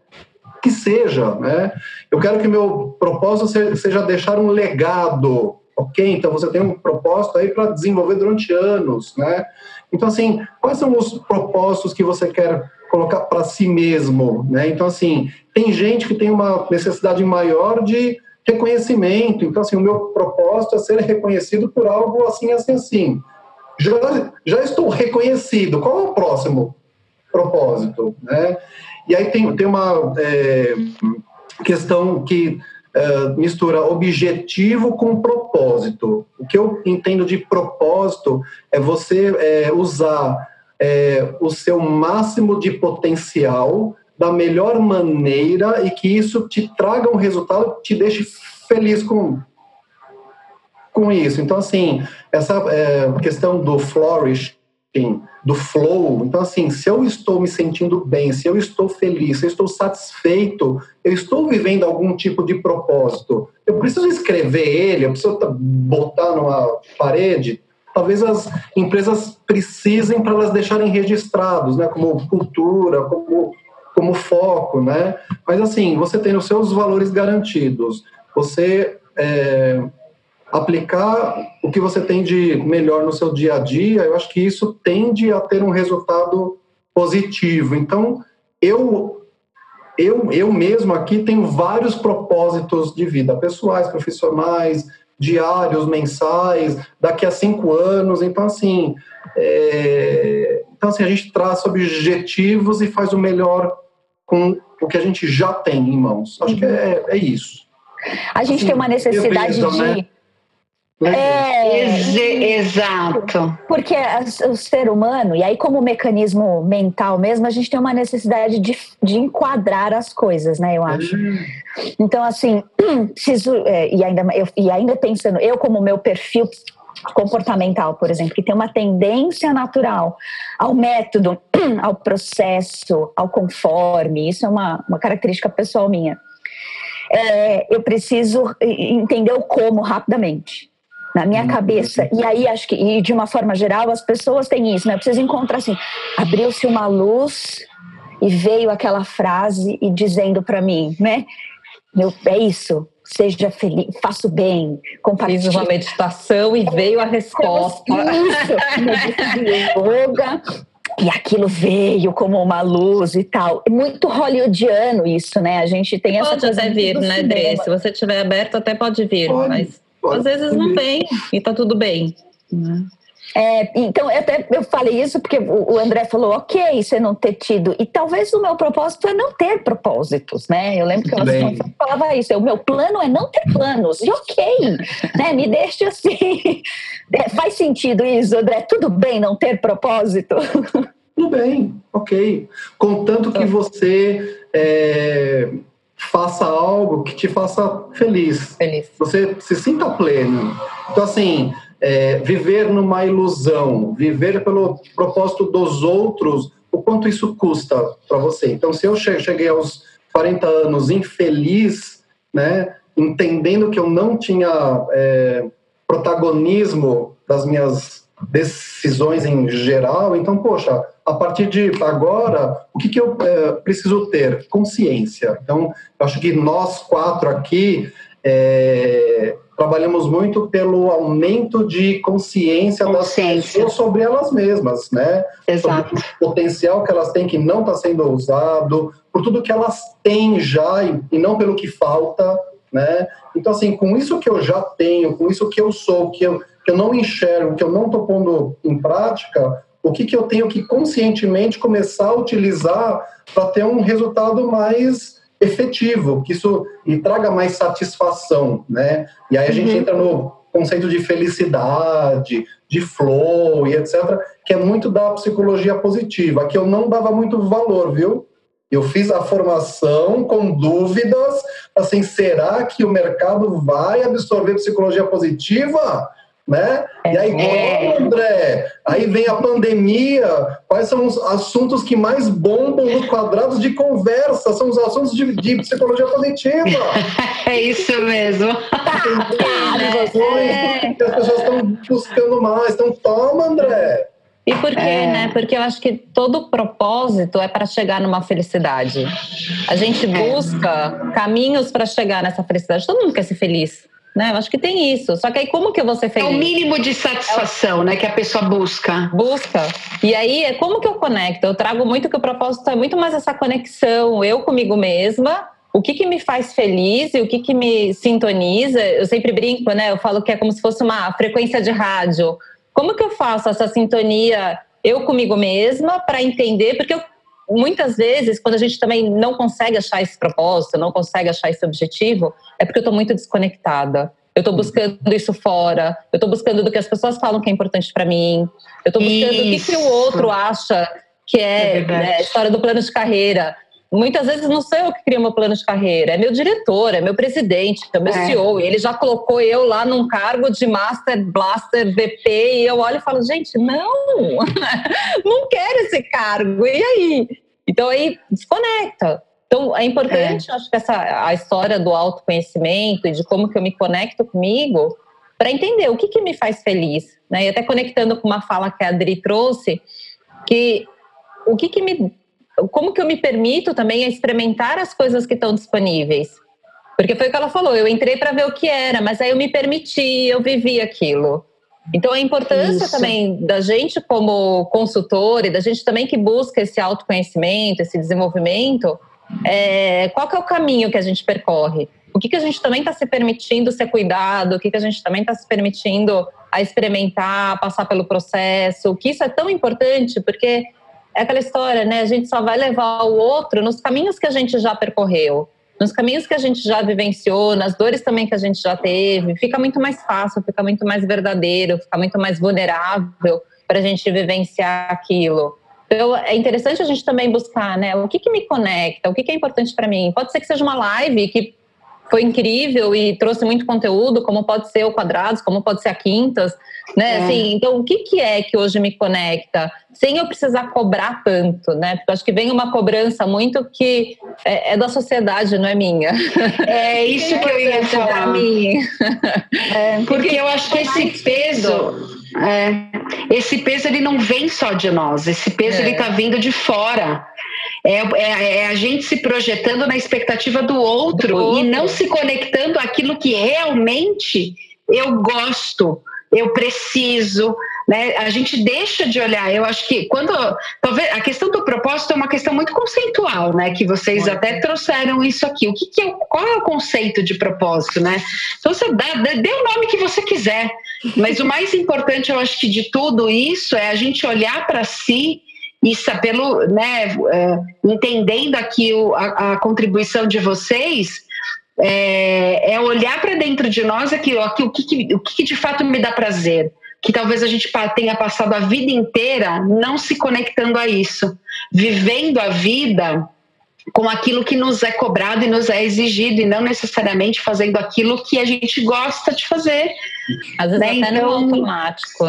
que seja, né? Eu quero que meu propósito seja deixar um legado Ok, então você tem um propósito aí para desenvolver durante anos, né? Então, assim, quais são os propósitos que você quer colocar para si mesmo, né? Então, assim, tem gente que tem uma necessidade maior de reconhecimento. Então, assim, o meu propósito é ser reconhecido por algo assim, assim, assim. Já, já estou reconhecido. Qual é o próximo propósito, né? E aí tem, tem uma é, questão que uh, mistura objetivo com propósito. O que eu entendo de propósito é você é, usar é, o seu máximo de potencial da melhor maneira e que isso te traga um resultado que te deixe feliz com com isso. Então, assim, essa é, questão do flourish, do flow. Então, assim, se eu estou me sentindo bem, se eu estou feliz, se eu estou satisfeito, eu estou vivendo algum tipo de propósito. Eu preciso escrever ele, eu preciso botar numa parede. Talvez as empresas precisem para elas deixarem registrados, né, como cultura, como, como foco, né? Mas assim, você tem os seus valores garantidos, você é, aplicar o que você tem de melhor no seu dia a dia, eu acho que isso tende a ter um resultado positivo. Então, eu, eu, eu mesmo aqui tenho vários propósitos de vida, pessoais, profissionais, diários, mensais, daqui a cinco anos. Então, assim, é, então, assim a gente traça objetivos e faz o melhor com o que a gente já tem em mãos. Acho que é, é isso. A gente assim, tem uma necessidade de. Né? É, Ex exato. Porque o ser humano, e aí como mecanismo mental mesmo, a gente tem uma necessidade de, de enquadrar as coisas, né, eu acho. Uhum. Então, assim, preciso, é, e, ainda, eu, e ainda pensando, eu como meu perfil comportamental, por exemplo, que tem uma tendência natural ao método, ao processo, ao conforme, isso é uma, uma característica pessoal minha. É, eu preciso entender o como rapidamente na minha uhum. cabeça. E aí acho que, e de uma forma geral, as pessoas têm isso, né? Eu preciso encontrar assim, abriu-se uma luz e veio aquela frase e dizendo para mim, né? Meu, é isso. Seja feliz, faça o bem, compartilhe. Fiz uma meditação e veio a resposta. Isso, de yoga, e aquilo veio como uma luz e tal. É muito hollywoodiano isso, né? A gente tem essa pode coisa. Pode até vir, né, Dre? Se você estiver aberto, até pode vir, pode. mas às vezes não tem e tá tudo bem. Né? É, então, eu até eu falei isso porque o André falou, ok, você não ter tido. E talvez o meu propósito é não ter propósitos, né? Eu lembro que eu falava isso, o meu plano é não ter planos. E ok, né? Me deixe assim. É, faz sentido isso, André? Tudo bem não ter propósito? Tudo bem, ok. Contanto que você é, faça algo que te faça feliz. Feliz. Você se sinta pleno. Então, assim, é, viver numa ilusão, viver pelo propósito dos outros, o quanto isso custa para você. Então, se eu cheguei aos 40 anos infeliz, né, entendendo que eu não tinha é, protagonismo das minhas decisões em geral, então, poxa, a partir de agora, o que, que eu é, preciso ter? Consciência. Então, eu acho que nós quatro aqui é, trabalhamos muito pelo aumento de consciência, consciência, das pessoas sobre elas mesmas, né? Exato. Sobre o potencial que elas têm que não está sendo usado, por tudo que elas têm já e, e não pelo que falta, né? Então, assim, com isso que eu já tenho, com isso que eu sou, que eu, que eu não enxergo, que eu não estou pondo em prática, o que, que eu tenho que conscientemente começar a utilizar para ter um resultado mais efetivo, que isso me traga mais satisfação, né? E aí a gente uhum. entra no conceito de felicidade, de flow e etc, que é muito da psicologia positiva, que eu não dava muito valor, viu? Eu fiz a formação com dúvidas, assim, será que o mercado vai absorver psicologia positiva? Né? E aí, é. André, aí vem a pandemia. Quais são os assuntos que mais bombam nos quadrados de conversa? São os assuntos de, de psicologia positiva. é isso mesmo. é. As pessoas estão buscando mais. Então, toma, André. E por quê, é. né? Porque eu acho que todo propósito é para chegar numa felicidade. A gente é. busca caminhos para chegar nessa felicidade. Todo mundo quer ser feliz. Né? Eu acho que tem isso. Só que aí como que ser feliz? É o mínimo de satisfação, né, que a pessoa busca. Busca. E aí, é como que eu conecto? Eu trago muito que o propósito é muito mais essa conexão, eu comigo mesma, o que, que me faz feliz e o que, que me sintoniza. Eu sempre brinco, né? Eu falo que é como se fosse uma frequência de rádio. Como que eu faço essa sintonia eu comigo mesma para entender? Porque eu muitas vezes, quando a gente também não consegue achar esse propósito, não consegue achar esse objetivo, é porque eu estou muito desconectada. Eu estou buscando isso fora, eu estou buscando do que as pessoas falam que é importante para mim, eu estou buscando isso. o que, que, o outro acha que é, é né, a história do plano de carreira. Muitas vezes não sou eu que crio meu plano de carreira, é meu diretor, é meu presidente, é meu é. CEO. E ele já colocou eu lá num cargo de Master Blaster VP e eu olho e falo, gente, não, não quero esse cargo. E aí? Então aí desconecta. Então é importante, é. acho que essa a história do autoconhecimento e de como que eu me conecto comigo para entender o que, que me faz feliz, né? E até conectando com uma fala que a Adri trouxe, que o que, que me como que eu me permito também experimentar as coisas que estão disponíveis? Porque foi o que ela falou, eu entrei para ver o que era, mas aí eu me permiti, eu vivi aquilo. Então a importância Isso. também da gente como consultor e da gente também que busca esse autoconhecimento, esse desenvolvimento, é, qual que é o caminho que a gente percorre? O que, que a gente também está se permitindo ser cuidado? O que, que a gente também está se permitindo a experimentar, passar pelo processo? Que isso é tão importante porque é aquela história, né? A gente só vai levar o outro nos caminhos que a gente já percorreu, nos caminhos que a gente já vivenciou, nas dores também que a gente já teve. Fica muito mais fácil, fica muito mais verdadeiro, fica muito mais vulnerável para a gente vivenciar aquilo. Então, é interessante a gente também buscar, né? O que, que me conecta, o que, que é importante para mim. Pode ser que seja uma live que foi incrível e trouxe muito conteúdo, como pode ser o Quadrados, como pode ser a Quintas, né? É. Assim, então, o que, que é que hoje me conecta? Sem eu precisar cobrar tanto, né? Porque eu acho que vem uma cobrança muito que é, é da sociedade, não é minha. É isso que eu ia falar. Mim. É, porque eu acho que esse peso... É, esse peso ele não vem só de nós, esse peso é. ele está vindo de fora. É, é, é, a gente se projetando na expectativa do outro, do outro, e não se conectando àquilo que realmente eu gosto, eu preciso, né? A gente deixa de olhar. Eu acho que quando talvez a questão do propósito é uma questão muito conceitual, né? Que vocês muito. até trouxeram isso aqui. O que, que, é qual é o conceito de propósito, né? Então você dá, dê o nome que você quiser, mas o mais importante, eu acho que de tudo isso é a gente olhar para si e pelo, né, é, entendendo aqui o, a, a contribuição de vocês é, é olhar para dentro de nós aqui, aqui o, que, o que de fato me dá prazer. Que talvez a gente tenha passado a vida inteira não se conectando a isso, vivendo a vida com aquilo que nos é cobrado e nos é exigido e não necessariamente fazendo aquilo que a gente gosta de fazer. Às vezes né? até então, no automático,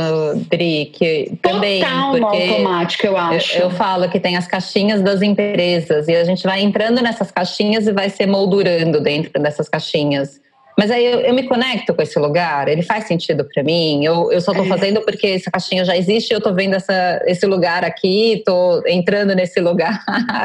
Dri, que também total no automático, eu acho. Eu, eu, falo que tem as caixinhas das empresas e a gente vai entrando nessas caixinhas e vai se moldurando dentro dessas caixinhas. Mas aí eu, eu, me conecto com esse lugar, ele faz sentido para mim. Eu, eu só estou é. fazendo porque essa caixinha já existe, eu estou vendo essa, esse lugar aqui, estou entrando nesse lugar,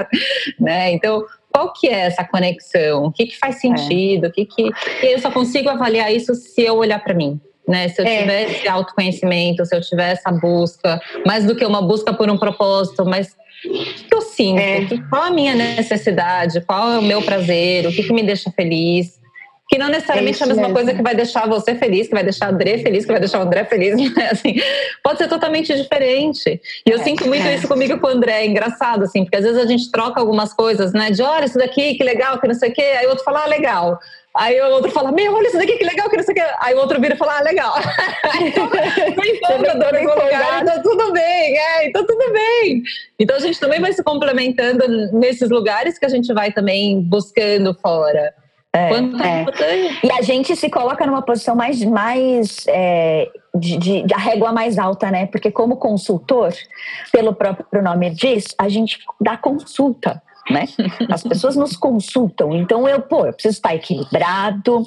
né? Então, qual que é essa conexão? O que, que faz é. sentido? É. O que que eu só consigo avaliar isso se eu olhar para mim. Né, se eu é. tiver esse autoconhecimento, se eu tiver essa busca, mais do que uma busca por um propósito, mas o que eu sinto? É. Qual a minha necessidade? Qual é o meu prazer? O que, que me deixa feliz? Que não necessariamente é, a mesma mesmo. coisa que vai deixar você feliz, que vai deixar o André feliz, que vai deixar o André feliz. Né? Assim, pode ser totalmente diferente. E eu é, sinto muito é. isso comigo com o André. É engraçado, assim, porque às vezes a gente troca algumas coisas, né? De olha, isso daqui, que legal, que não sei o quê. Aí o outro fala, ah, legal. Aí o outro fala, meu, olha isso daqui, que legal, que não sei o quê. Aí o outro vira e fala, ah, legal. então, lugar, então tudo bem, é, então tudo bem. Então a gente também vai se complementando nesses lugares que a gente vai também buscando fora. É, é. E a gente se coloca numa posição mais, mais é, de, de, de, a régua mais alta, né? Porque como consultor, pelo próprio nome diz, a gente dá consulta né? As pessoas nos consultam, então eu, pô, eu preciso estar equilibrado,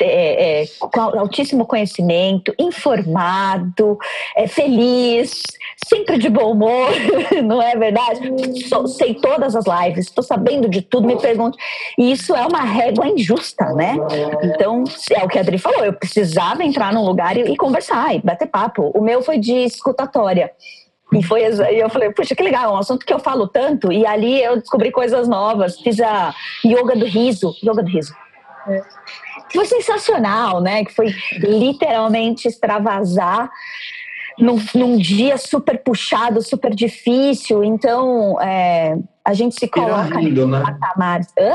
é, é, com altíssimo conhecimento, informado, é, feliz, sempre de bom humor, não é verdade? Sou, sei todas as lives, estou sabendo de tudo, me pergunto. E isso é uma régua injusta, né? Então, é o que a Adri falou, eu precisava entrar num lugar e, e conversar, e bater papo. O meu foi de escutatória. E foi e eu falei, puxa, que legal, é um assunto que eu falo tanto. E ali eu descobri coisas novas. Fiz a yoga do riso. Yoga do riso. É. Foi sensacional, né? Que foi literalmente extravasar num, num dia super puxado, super difícil. Então, é, a gente se coloca em né? patamares. Hã?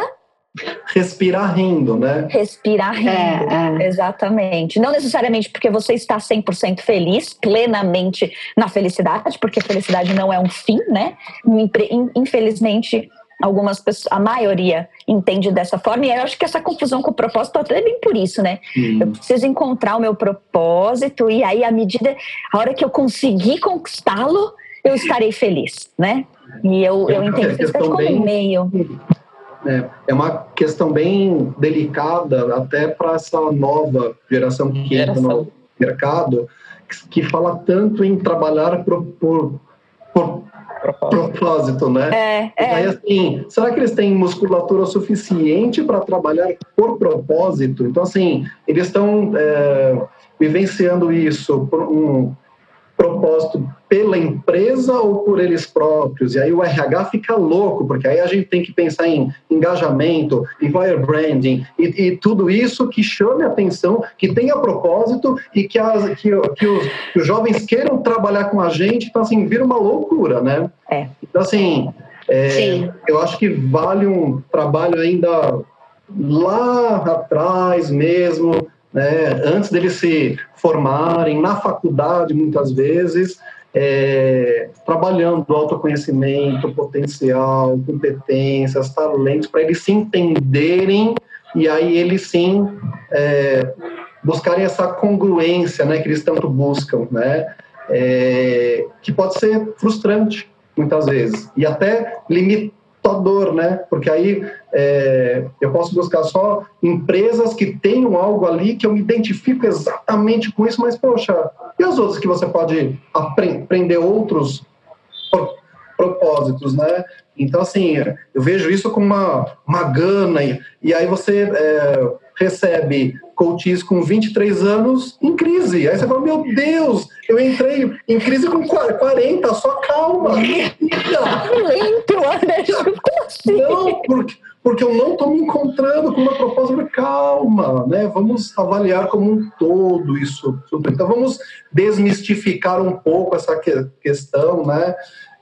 Respirar rindo, né? Respirar rindo, é, é. exatamente. Não necessariamente porque você está 100% feliz, plenamente na felicidade, porque felicidade não é um fim, né? Infelizmente, Algumas pessoas, a maioria entende dessa forma, e eu acho que essa confusão com o propósito até vem por isso, né? Hum. Eu preciso encontrar o meu propósito, e aí, à medida, a hora que eu conseguir conquistá-lo, eu estarei feliz, né? E eu, eu entendo felicidade como bem, meio. É, é uma questão bem delicada, até para essa nova geração que geração. entra no mercado, que fala tanto em trabalhar por, por, por propósito. propósito, né? É, é. Aí, assim, será que eles têm musculatura suficiente para trabalhar por propósito? Então, assim, eles estão é, vivenciando isso por um, propósito pela empresa ou por eles próprios. E aí o RH fica louco, porque aí a gente tem que pensar em engajamento, employer branding e, e tudo isso que chame atenção, que tenha propósito e que, as, que, que, os, que, os, jovens queiram trabalhar com a gente. Então, assim, vira uma loucura, né? É. Então, assim, é, eu acho que vale um trabalho ainda lá atrás mesmo, né, antes deles se formarem na faculdade, muitas vezes, é, trabalhando autoconhecimento, potencial, competências, talentos, para eles se entenderem e aí eles sim é, buscarem essa congruência né, que eles tanto buscam, né, é, que pode ser frustrante muitas vezes e até limita dor, né? Porque aí é, eu posso buscar só empresas que tenham algo ali que eu me identifico exatamente com isso, mas poxa, e os outros que você pode aprender outros propósitos, né? Então, assim, eu vejo isso como uma, uma gana, e, e aí você é, recebe coaches com 23 anos em crise. Aí você fala, meu Deus, eu entrei em crise com 40, só calma. Lento, como assim? Não, porque, porque eu não estou me encontrando com uma proposta. Calma, né? Vamos avaliar como um todo isso. Então vamos desmistificar um pouco essa questão, né?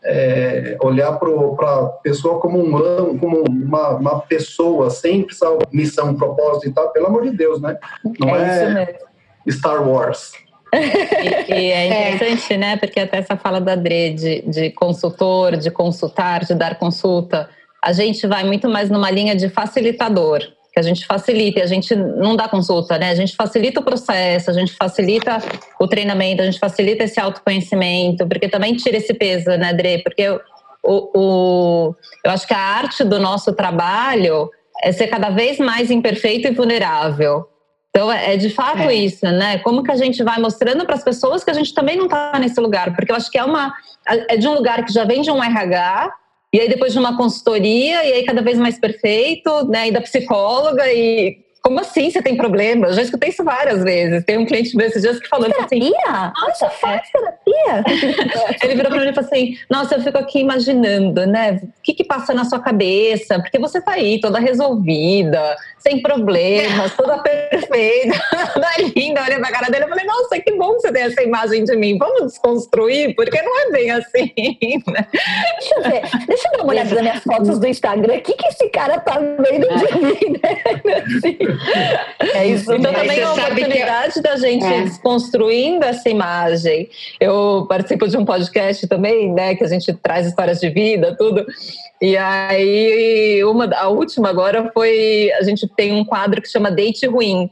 É, olhar para a pessoa como um como uma, uma pessoa, sem precisar missão, propósito e tal, pelo amor de Deus, né? Não é, é Star Wars. e, e, é interessante, é. né? Porque até essa fala da Dre de, de consultor, de consultar, de dar consulta, a gente vai muito mais numa linha de facilitador que a gente facilita, a gente não dá consulta, né? A gente facilita o processo, a gente facilita o treinamento, a gente facilita esse autoconhecimento, porque também tira esse peso, né, Dre? Porque o, o, eu acho que a arte do nosso trabalho é ser cada vez mais imperfeito e vulnerável. Então, é, é de fato é. isso, né? Como que a gente vai mostrando para as pessoas que a gente também não está nesse lugar? Porque eu acho que é uma é de um lugar que já vem de um RH e aí depois de uma consultoria, e aí cada vez mais perfeito, né? E da psicóloga, e como assim você tem problema? Eu já escutei isso várias vezes. Tem um cliente desses dias que falou assim, terapia? assim: Nossa, é. faz terapia? Ele virou para mim e falou assim: Nossa, eu fico aqui imaginando, né? O que, que passa na sua cabeça? Porque você tá aí toda resolvida, sem problemas, toda perfeita, toda linda. Olha pra cara dele e falei: Nossa, que bom que você tem essa imagem de mim. Vamos desconstruir, porque não é bem assim. Né? Deixa eu ver, deixa eu dar uma olhada nas minhas fotos do Instagram. O que, que esse cara tá vendo de mim, né? Assim. É isso. Então também é uma oportunidade que... da gente é. desconstruindo essa imagem. Eu participo de um podcast também, né, que a gente traz histórias de vida, tudo. E aí, uma, a última agora foi. A gente tem um quadro que chama Date Ruim,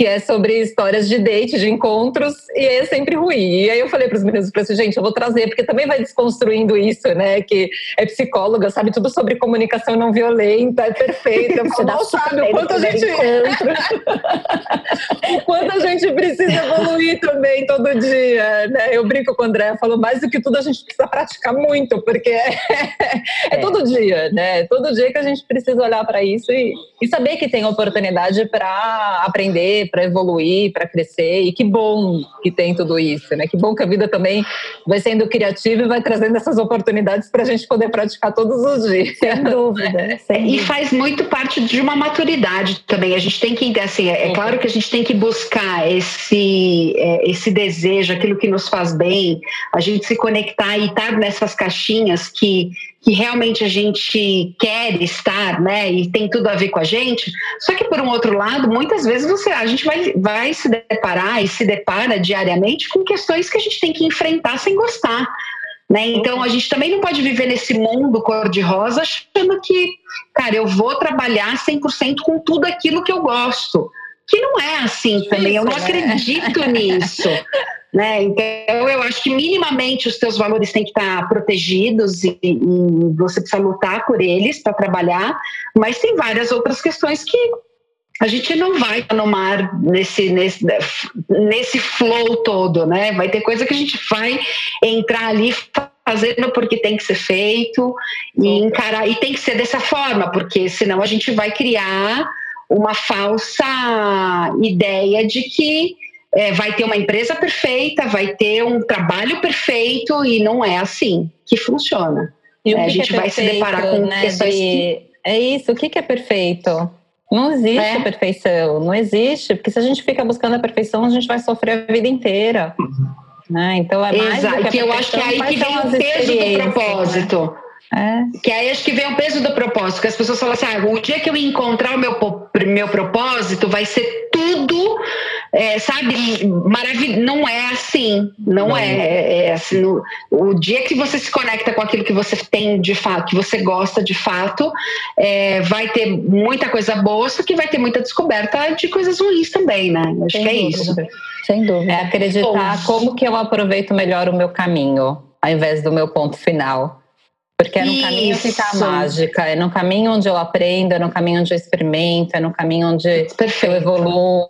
que é sobre histórias de date, de encontros, e é sempre ruim. E aí eu falei para os meninos, falei assim, gente, eu vou trazer, porque também vai desconstruindo isso, né? Que é psicóloga, sabe tudo sobre comunicação não violenta, é perfeita. Você não sabe o quanto a gente. o quanto a gente precisa evoluir também todo dia, né? Eu brinco com o André, falo mais do que tudo a gente precisa praticar muito, porque é, é, é todo dia, né? Todo dia que a gente precisa olhar para isso e, e saber que tem oportunidade para aprender, para evoluir, para crescer. E que bom que tem tudo isso, né? Que bom que a vida também vai sendo criativa e vai trazendo essas oportunidades para a gente poder praticar todos os dias. Sem dúvida. Sem e faz muito parte de uma maturidade também. A gente tem que, assim, é, é claro que a gente tem que buscar esse, é, esse desejo, aquilo que nos faz bem, a gente se conectar e estar nessas caixinhas que que realmente a gente quer estar, né, e tem tudo a ver com a gente. Só que por um outro lado, muitas vezes você, a gente vai, vai se deparar e se depara diariamente com questões que a gente tem que enfrentar sem gostar. Né? Então a gente também não pode viver nesse mundo cor-de-rosa achando que, cara, eu vou trabalhar 100% com tudo aquilo que eu gosto. Que não é assim também, eu não né? acredito nisso. Né? Então, eu acho que minimamente os teus valores têm que estar protegidos e, e você precisa lutar por eles para trabalhar, mas tem várias outras questões que a gente não vai no mar nesse, nesse, nesse flow todo, né? Vai ter coisa que a gente vai entrar ali fazendo porque tem que ser feito e encarar e tem que ser dessa forma, porque senão a gente vai criar uma falsa ideia de que é, vai ter uma empresa perfeita, vai ter um trabalho perfeito e não é assim que funciona. E é, a gente é vai se deparar com né, questões de... que... É isso, o que, que é perfeito? Não existe é. perfeição, não existe, porque se a gente fica buscando a perfeição, a gente vai sofrer a vida inteira. Né? Então é mais Exato, que, que eu acho que é aí que vem o peso do né? propósito. Né? É. Que aí acho que vem o peso do propósito, que as pessoas falam assim: ah, o dia que eu encontrar o meu, meu propósito vai ser tudo é, sabe, maravilhoso. Não é assim, não, não. É, é, é, assim. No, o dia que você se conecta com aquilo que você tem de fato, que você gosta de fato, é, vai ter muita coisa boa, só que vai ter muita descoberta de coisas ruins também, né? Acho Sem que é dúvida. isso. Sem dúvida. É acreditar como que eu aproveito melhor o meu caminho, ao invés do meu ponto final. Porque é no Isso. caminho que está a mágica, é no caminho onde eu aprendo, é no caminho onde eu experimento, é no caminho onde Perfeito. eu evoluo.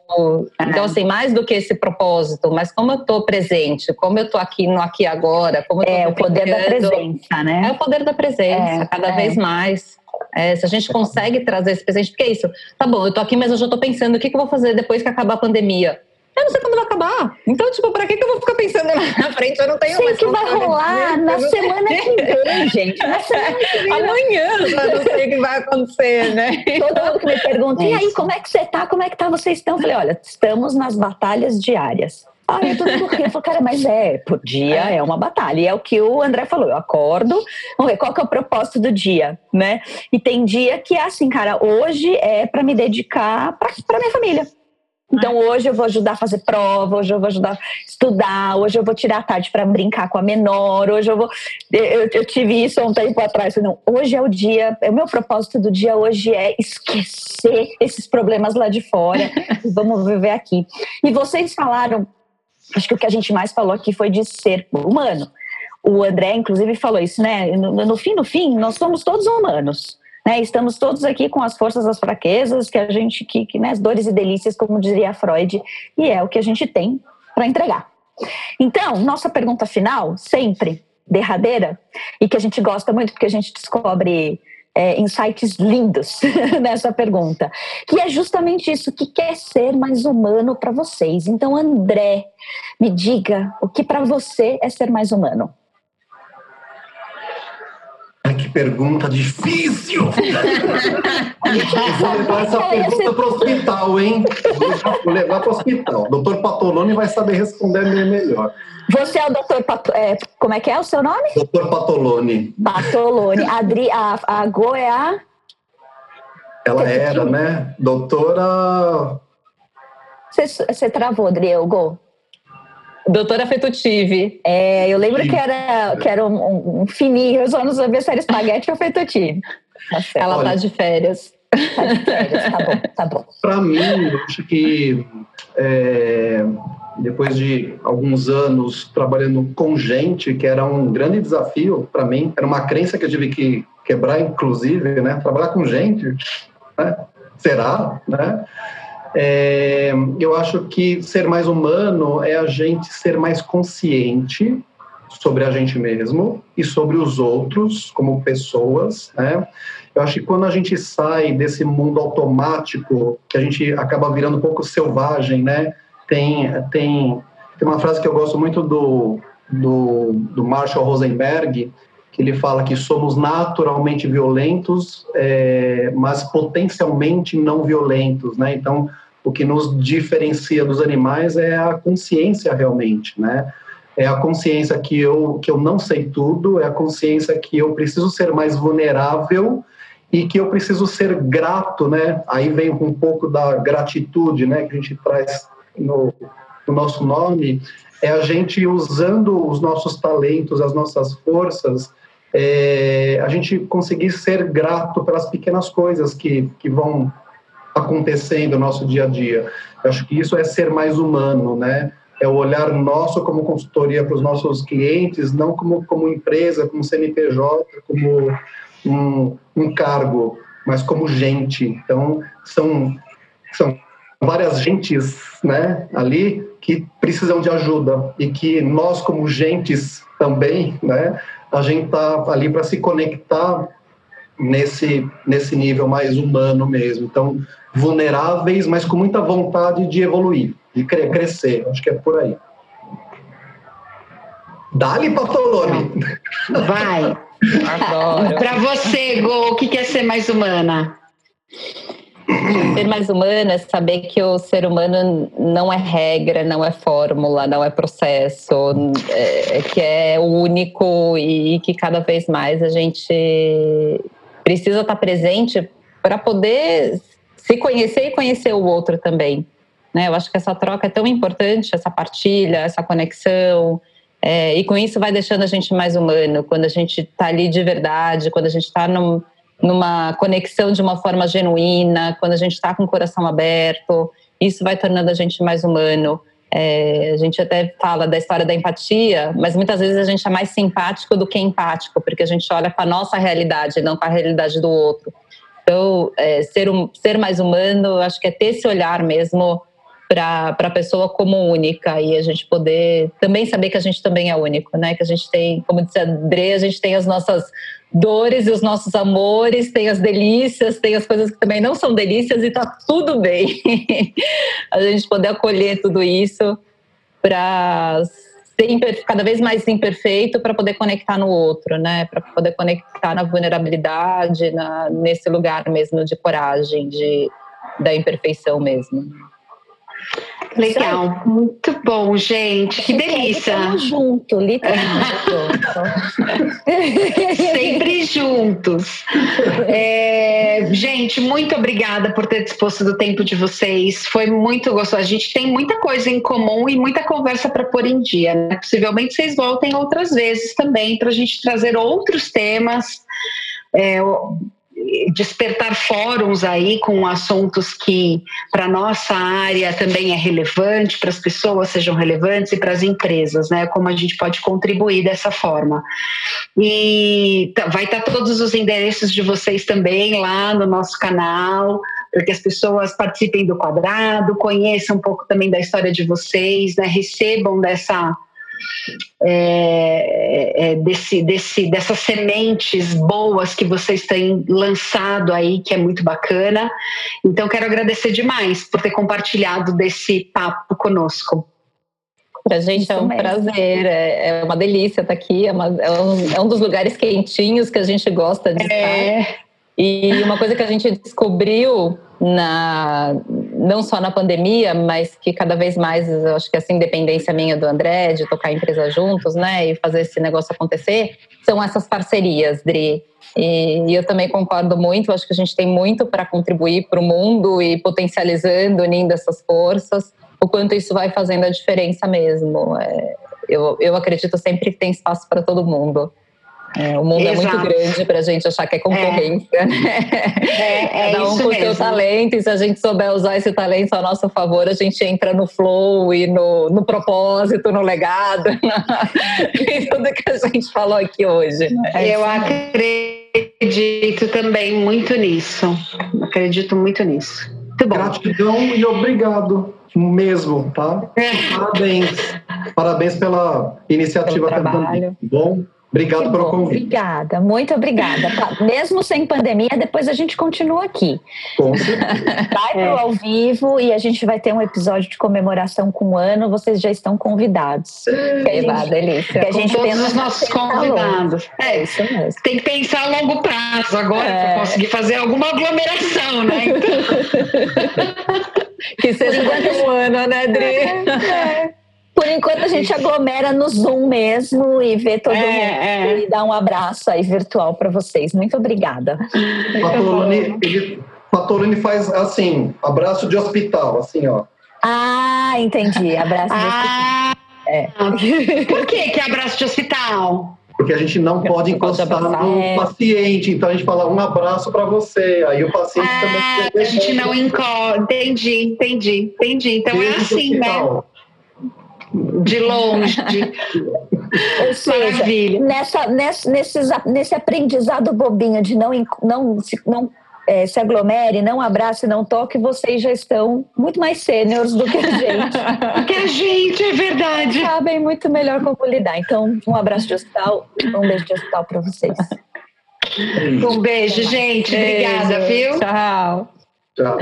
Então, assim, mais do que esse propósito, mas como eu estou presente, como eu estou aqui no aqui agora, como É o poder da presença, né? É o poder da presença, é, cada é. vez mais. É, se a gente consegue trazer esse presente, porque é isso, tá bom, eu tô aqui, mas eu já tô pensando o que, que eu vou fazer depois que acabar a pandemia eu não sei quando vai acabar. Então, tipo, pra que, que eu vou ficar pensando lá na frente? Eu não tenho sei mais que vai rolar na semana que vem, gente. Na semana que vem. Amanhã eu não sei o que vai acontecer, né? Todo mundo que me pergunta, e aí, como é que você tá? Como é que tá? Vocês estão? Eu falei, olha, estamos nas batalhas diárias. Ah, eu tô tudo rio. Eu falei, cara, mas é, por dia é uma batalha. E é o que o André falou. Eu acordo, vamos ver qual que é o propósito do dia, né? E tem dia que é assim, cara, hoje é para me dedicar para minha família então hoje eu vou ajudar a fazer prova, hoje eu vou ajudar a estudar, hoje eu vou tirar a tarde para brincar com a menor, hoje eu vou. Eu, eu tive isso há um tempo atrás. Não, hoje é o dia, é o meu propósito do dia hoje é esquecer esses problemas lá de fora vamos viver aqui. E vocês falaram, acho que o que a gente mais falou aqui foi de ser humano. O André, inclusive, falou isso, né? No, no fim, no fim, nós somos todos humanos. Né, estamos todos aqui com as forças, as fraquezas, que a gente, que, que né, as dores e delícias, como diria Freud, e é o que a gente tem para entregar. Então, nossa pergunta final, sempre derradeira, e que a gente gosta muito porque a gente descobre é, insights lindos nessa pergunta, que é justamente isso, que quer ser mais humano para vocês. Então, André, me diga o que para você é ser mais humano. Ai, que pergunta difícil! Eu vou levar essa pergunta para o hospital, hein? Vou levar para o hospital. O doutor Patoloni vai saber responder melhor. Você é o doutor Pat... é, Como é que é o seu nome? Doutor Patoloni. Patoloni. Adri... A, a Go é a... Ela era, né? Doutora... Você, você travou, Adriel, Go? Doutora Fettutive. É, eu lembro que era, que era um, um fininho, eu só não sabia se era espaguete ou fettuccine. Tá Ela Olha, tá de férias. Tá de férias, tá bom, tá bom. Para mim, eu acho que é, depois de alguns anos trabalhando com gente, que era um grande desafio para mim, era uma crença que eu tive que quebrar, inclusive, né? Trabalhar com gente, né? será, né? É, eu acho que ser mais humano é a gente ser mais consciente sobre a gente mesmo e sobre os outros como pessoas, né? Eu acho que quando a gente sai desse mundo automático, que a gente acaba virando um pouco selvagem, né? Tem, tem, tem uma frase que eu gosto muito do, do, do Marshall Rosenberg, que ele fala que somos naturalmente violentos, é, mas potencialmente não violentos, né? Então, o que nos diferencia dos animais é a consciência realmente, né? É a consciência que eu que eu não sei tudo, é a consciência que eu preciso ser mais vulnerável e que eu preciso ser grato, né? Aí vem um pouco da gratitude, né? Que a gente traz no, no nosso nome, é a gente usando os nossos talentos, as nossas forças, é, a gente conseguir ser grato pelas pequenas coisas que, que vão acontecendo no nosso dia a dia. Eu acho que isso é ser mais humano, né? É o olhar nosso como consultoria para os nossos clientes, não como, como empresa, como CNPJ, como um, um cargo, mas como gente. Então, são, são várias gentes né, ali que precisam de ajuda e que nós, como gentes também, né, a gente está ali para se conectar nesse, nesse nível mais humano mesmo. Então, vulneráveis, mas com muita vontade de evoluir, de crescer. Acho que é por aí. Dali, Patolone! Vai! Para você, Gol, o que é ser mais humana? Ser mais humana é saber que o ser humano não é regra, não é fórmula, não é processo, é, é que é único e que cada vez mais a gente precisa estar presente para poder se conhecer e conhecer o outro também. Né? Eu acho que essa troca é tão importante, essa partilha, essa conexão, é, e com isso vai deixando a gente mais humano, quando a gente está ali de verdade, quando a gente está num, numa conexão de uma forma genuína, quando a gente está com o coração aberto, isso vai tornando a gente mais humano. É, a gente até fala da história da empatia, mas muitas vezes a gente é mais simpático do que empático, porque a gente olha para a nossa realidade, não para a realidade do outro. Então, é, ser, um, ser mais humano, acho que é ter esse olhar mesmo para a pessoa como única e a gente poder também saber que a gente também é único, né? Que a gente tem, como disse a André, a gente tem as nossas dores e os nossos amores, tem as delícias, tem as coisas que também não são delícias e tá tudo bem. a gente poder acolher tudo isso para ser cada vez mais imperfeito para poder conectar no outro, né? Para poder conectar na vulnerabilidade, na, nesse lugar mesmo de coragem, de da imperfeição mesmo. Legal, muito bom, gente. Que delícia. Estamos juntos, literalmente. Sempre juntos. É, gente, muito obrigada por ter disposto do tempo de vocês. Foi muito gostoso. A gente tem muita coisa em comum e muita conversa para pôr em dia. Né? Possivelmente vocês voltem outras vezes também para a gente trazer outros temas. É, despertar fóruns aí com assuntos que para nossa área também é relevante, para as pessoas sejam relevantes e para as empresas, né? Como a gente pode contribuir dessa forma. E tá, vai estar tá todos os endereços de vocês também lá no nosso canal, para que as pessoas participem do quadrado, conheçam um pouco também da história de vocês, né? Recebam dessa é, é, desse, desse, dessas sementes boas que vocês têm lançado aí, que é muito bacana. Então, quero agradecer demais por ter compartilhado desse papo conosco. Para a gente é um mesmo. prazer, é, é, uma delícia estar aqui, é, uma, é, um, é, um, dos lugares quentinhos que a gente gosta de é. estar. E uma coisa que a gente descobriu na não só na pandemia, mas que cada vez mais, eu acho que essa independência minha do André, de tocar a empresa juntos, né, e fazer esse negócio acontecer, são essas parcerias, Dri. E, e eu também concordo muito, acho que a gente tem muito para contribuir para o mundo e potencializando, unindo essas forças, o quanto isso vai fazendo a diferença mesmo. É, eu, eu acredito sempre que tem espaço para todo mundo. É, o mundo Exato. é muito grande para a gente achar que é concorrência, é. né? É, é Cada um com o seu talento, e se a gente souber usar esse talento a nosso favor, a gente entra no flow e no, no propósito, no legado, e tudo que a gente falou aqui hoje. Né? É Eu acredito também muito nisso. Acredito muito nisso. Muito bom. Gratidão e obrigado mesmo, tá? É. Parabéns. Parabéns pela iniciativa também. Bom. Obrigado que pelo bom. convite. Obrigada, muito obrigada. Tá, mesmo sem pandemia, depois a gente continua aqui. Com certeza. Vai para o é. ao vivo e a gente vai ter um episódio de comemoração com o ano. Vocês já estão convidados. É, gente, delícia. Que a gente com todos os nossos convidados. É, é, isso mesmo. Tem que pensar a longo prazo agora é. para conseguir fazer alguma aglomeração, né? Então... que seja daqui um ano, né, Adri? É. Por enquanto a gente aglomera no Zoom mesmo e vê todo é, mundo é. e dá um abraço aí virtual para vocês. Muito obrigada. O Patolini faz assim, abraço de hospital, assim, ó. Ah, entendi. Abraço de ah, hospital. É. Por que que é abraço de hospital? Porque a gente não pode encostar no é. paciente, então a gente fala um abraço para você, aí o paciente ah, também. A gente não encosta. Entendi, entendi, entendi. Então é assim, né? De longe. Ou seja, Maravilha. nessa, nessa, nesse aprendizado bobinho de não, não, não é, se aglomere, não abrace, não toque, vocês já estão muito mais sêniores do que a gente. que a gente, é verdade. Sabem muito melhor como lidar. Então, um abraço de hospital, um beijo de hospital para vocês. Um beijo, gente. Beijo. Obrigada, viu? Tchau. Tchau.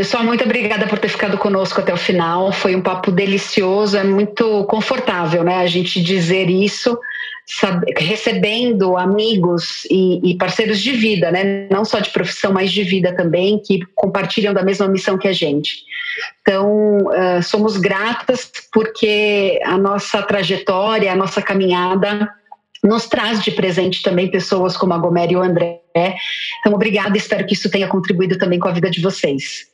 Pessoal, muito obrigada por ter ficado conosco até o final. Foi um papo delicioso, é muito confortável, né? A gente dizer isso, sabe, recebendo amigos e, e, parceiros de vida, né? Não só de profissão, mas de vida também, que compartilham da mesma missão que a gente. Então, uh, somos gratas porque a nossa trajetória, a nossa caminhada nos traz de presente também pessoas como a Gomer e o André. Então, obrigada, espero que isso tenha contribuído também com a vida de vocês.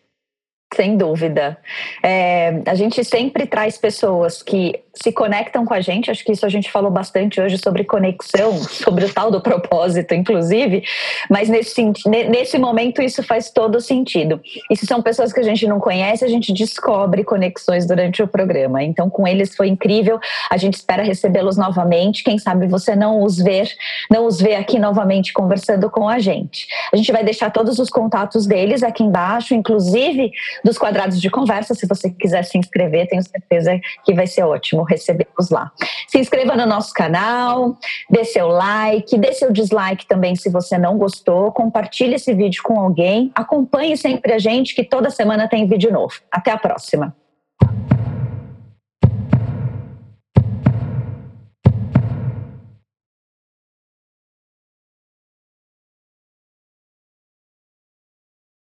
Sem dúvida. É, a gente sempre traz pessoas que se conectam com a gente, acho que isso a gente falou bastante hoje sobre conexão, sobre o tal do propósito, inclusive, mas nesse, nesse momento isso faz todo sentido. E se são pessoas que a gente não conhece, a gente descobre conexões durante o programa. Então, com eles foi incrível, a gente espera recebê-los novamente. Quem sabe você não os ver, não os vê aqui novamente conversando com a gente. A gente vai deixar todos os contatos deles aqui embaixo, inclusive dos quadrados de conversa. Se você quiser se inscrever, tenho certeza que vai ser ótimo recebê-los lá. Se inscreva no nosso canal, dê seu like, dê seu dislike também se você não gostou, compartilhe esse vídeo com alguém, acompanhe sempre a gente que toda semana tem vídeo novo. Até a próxima.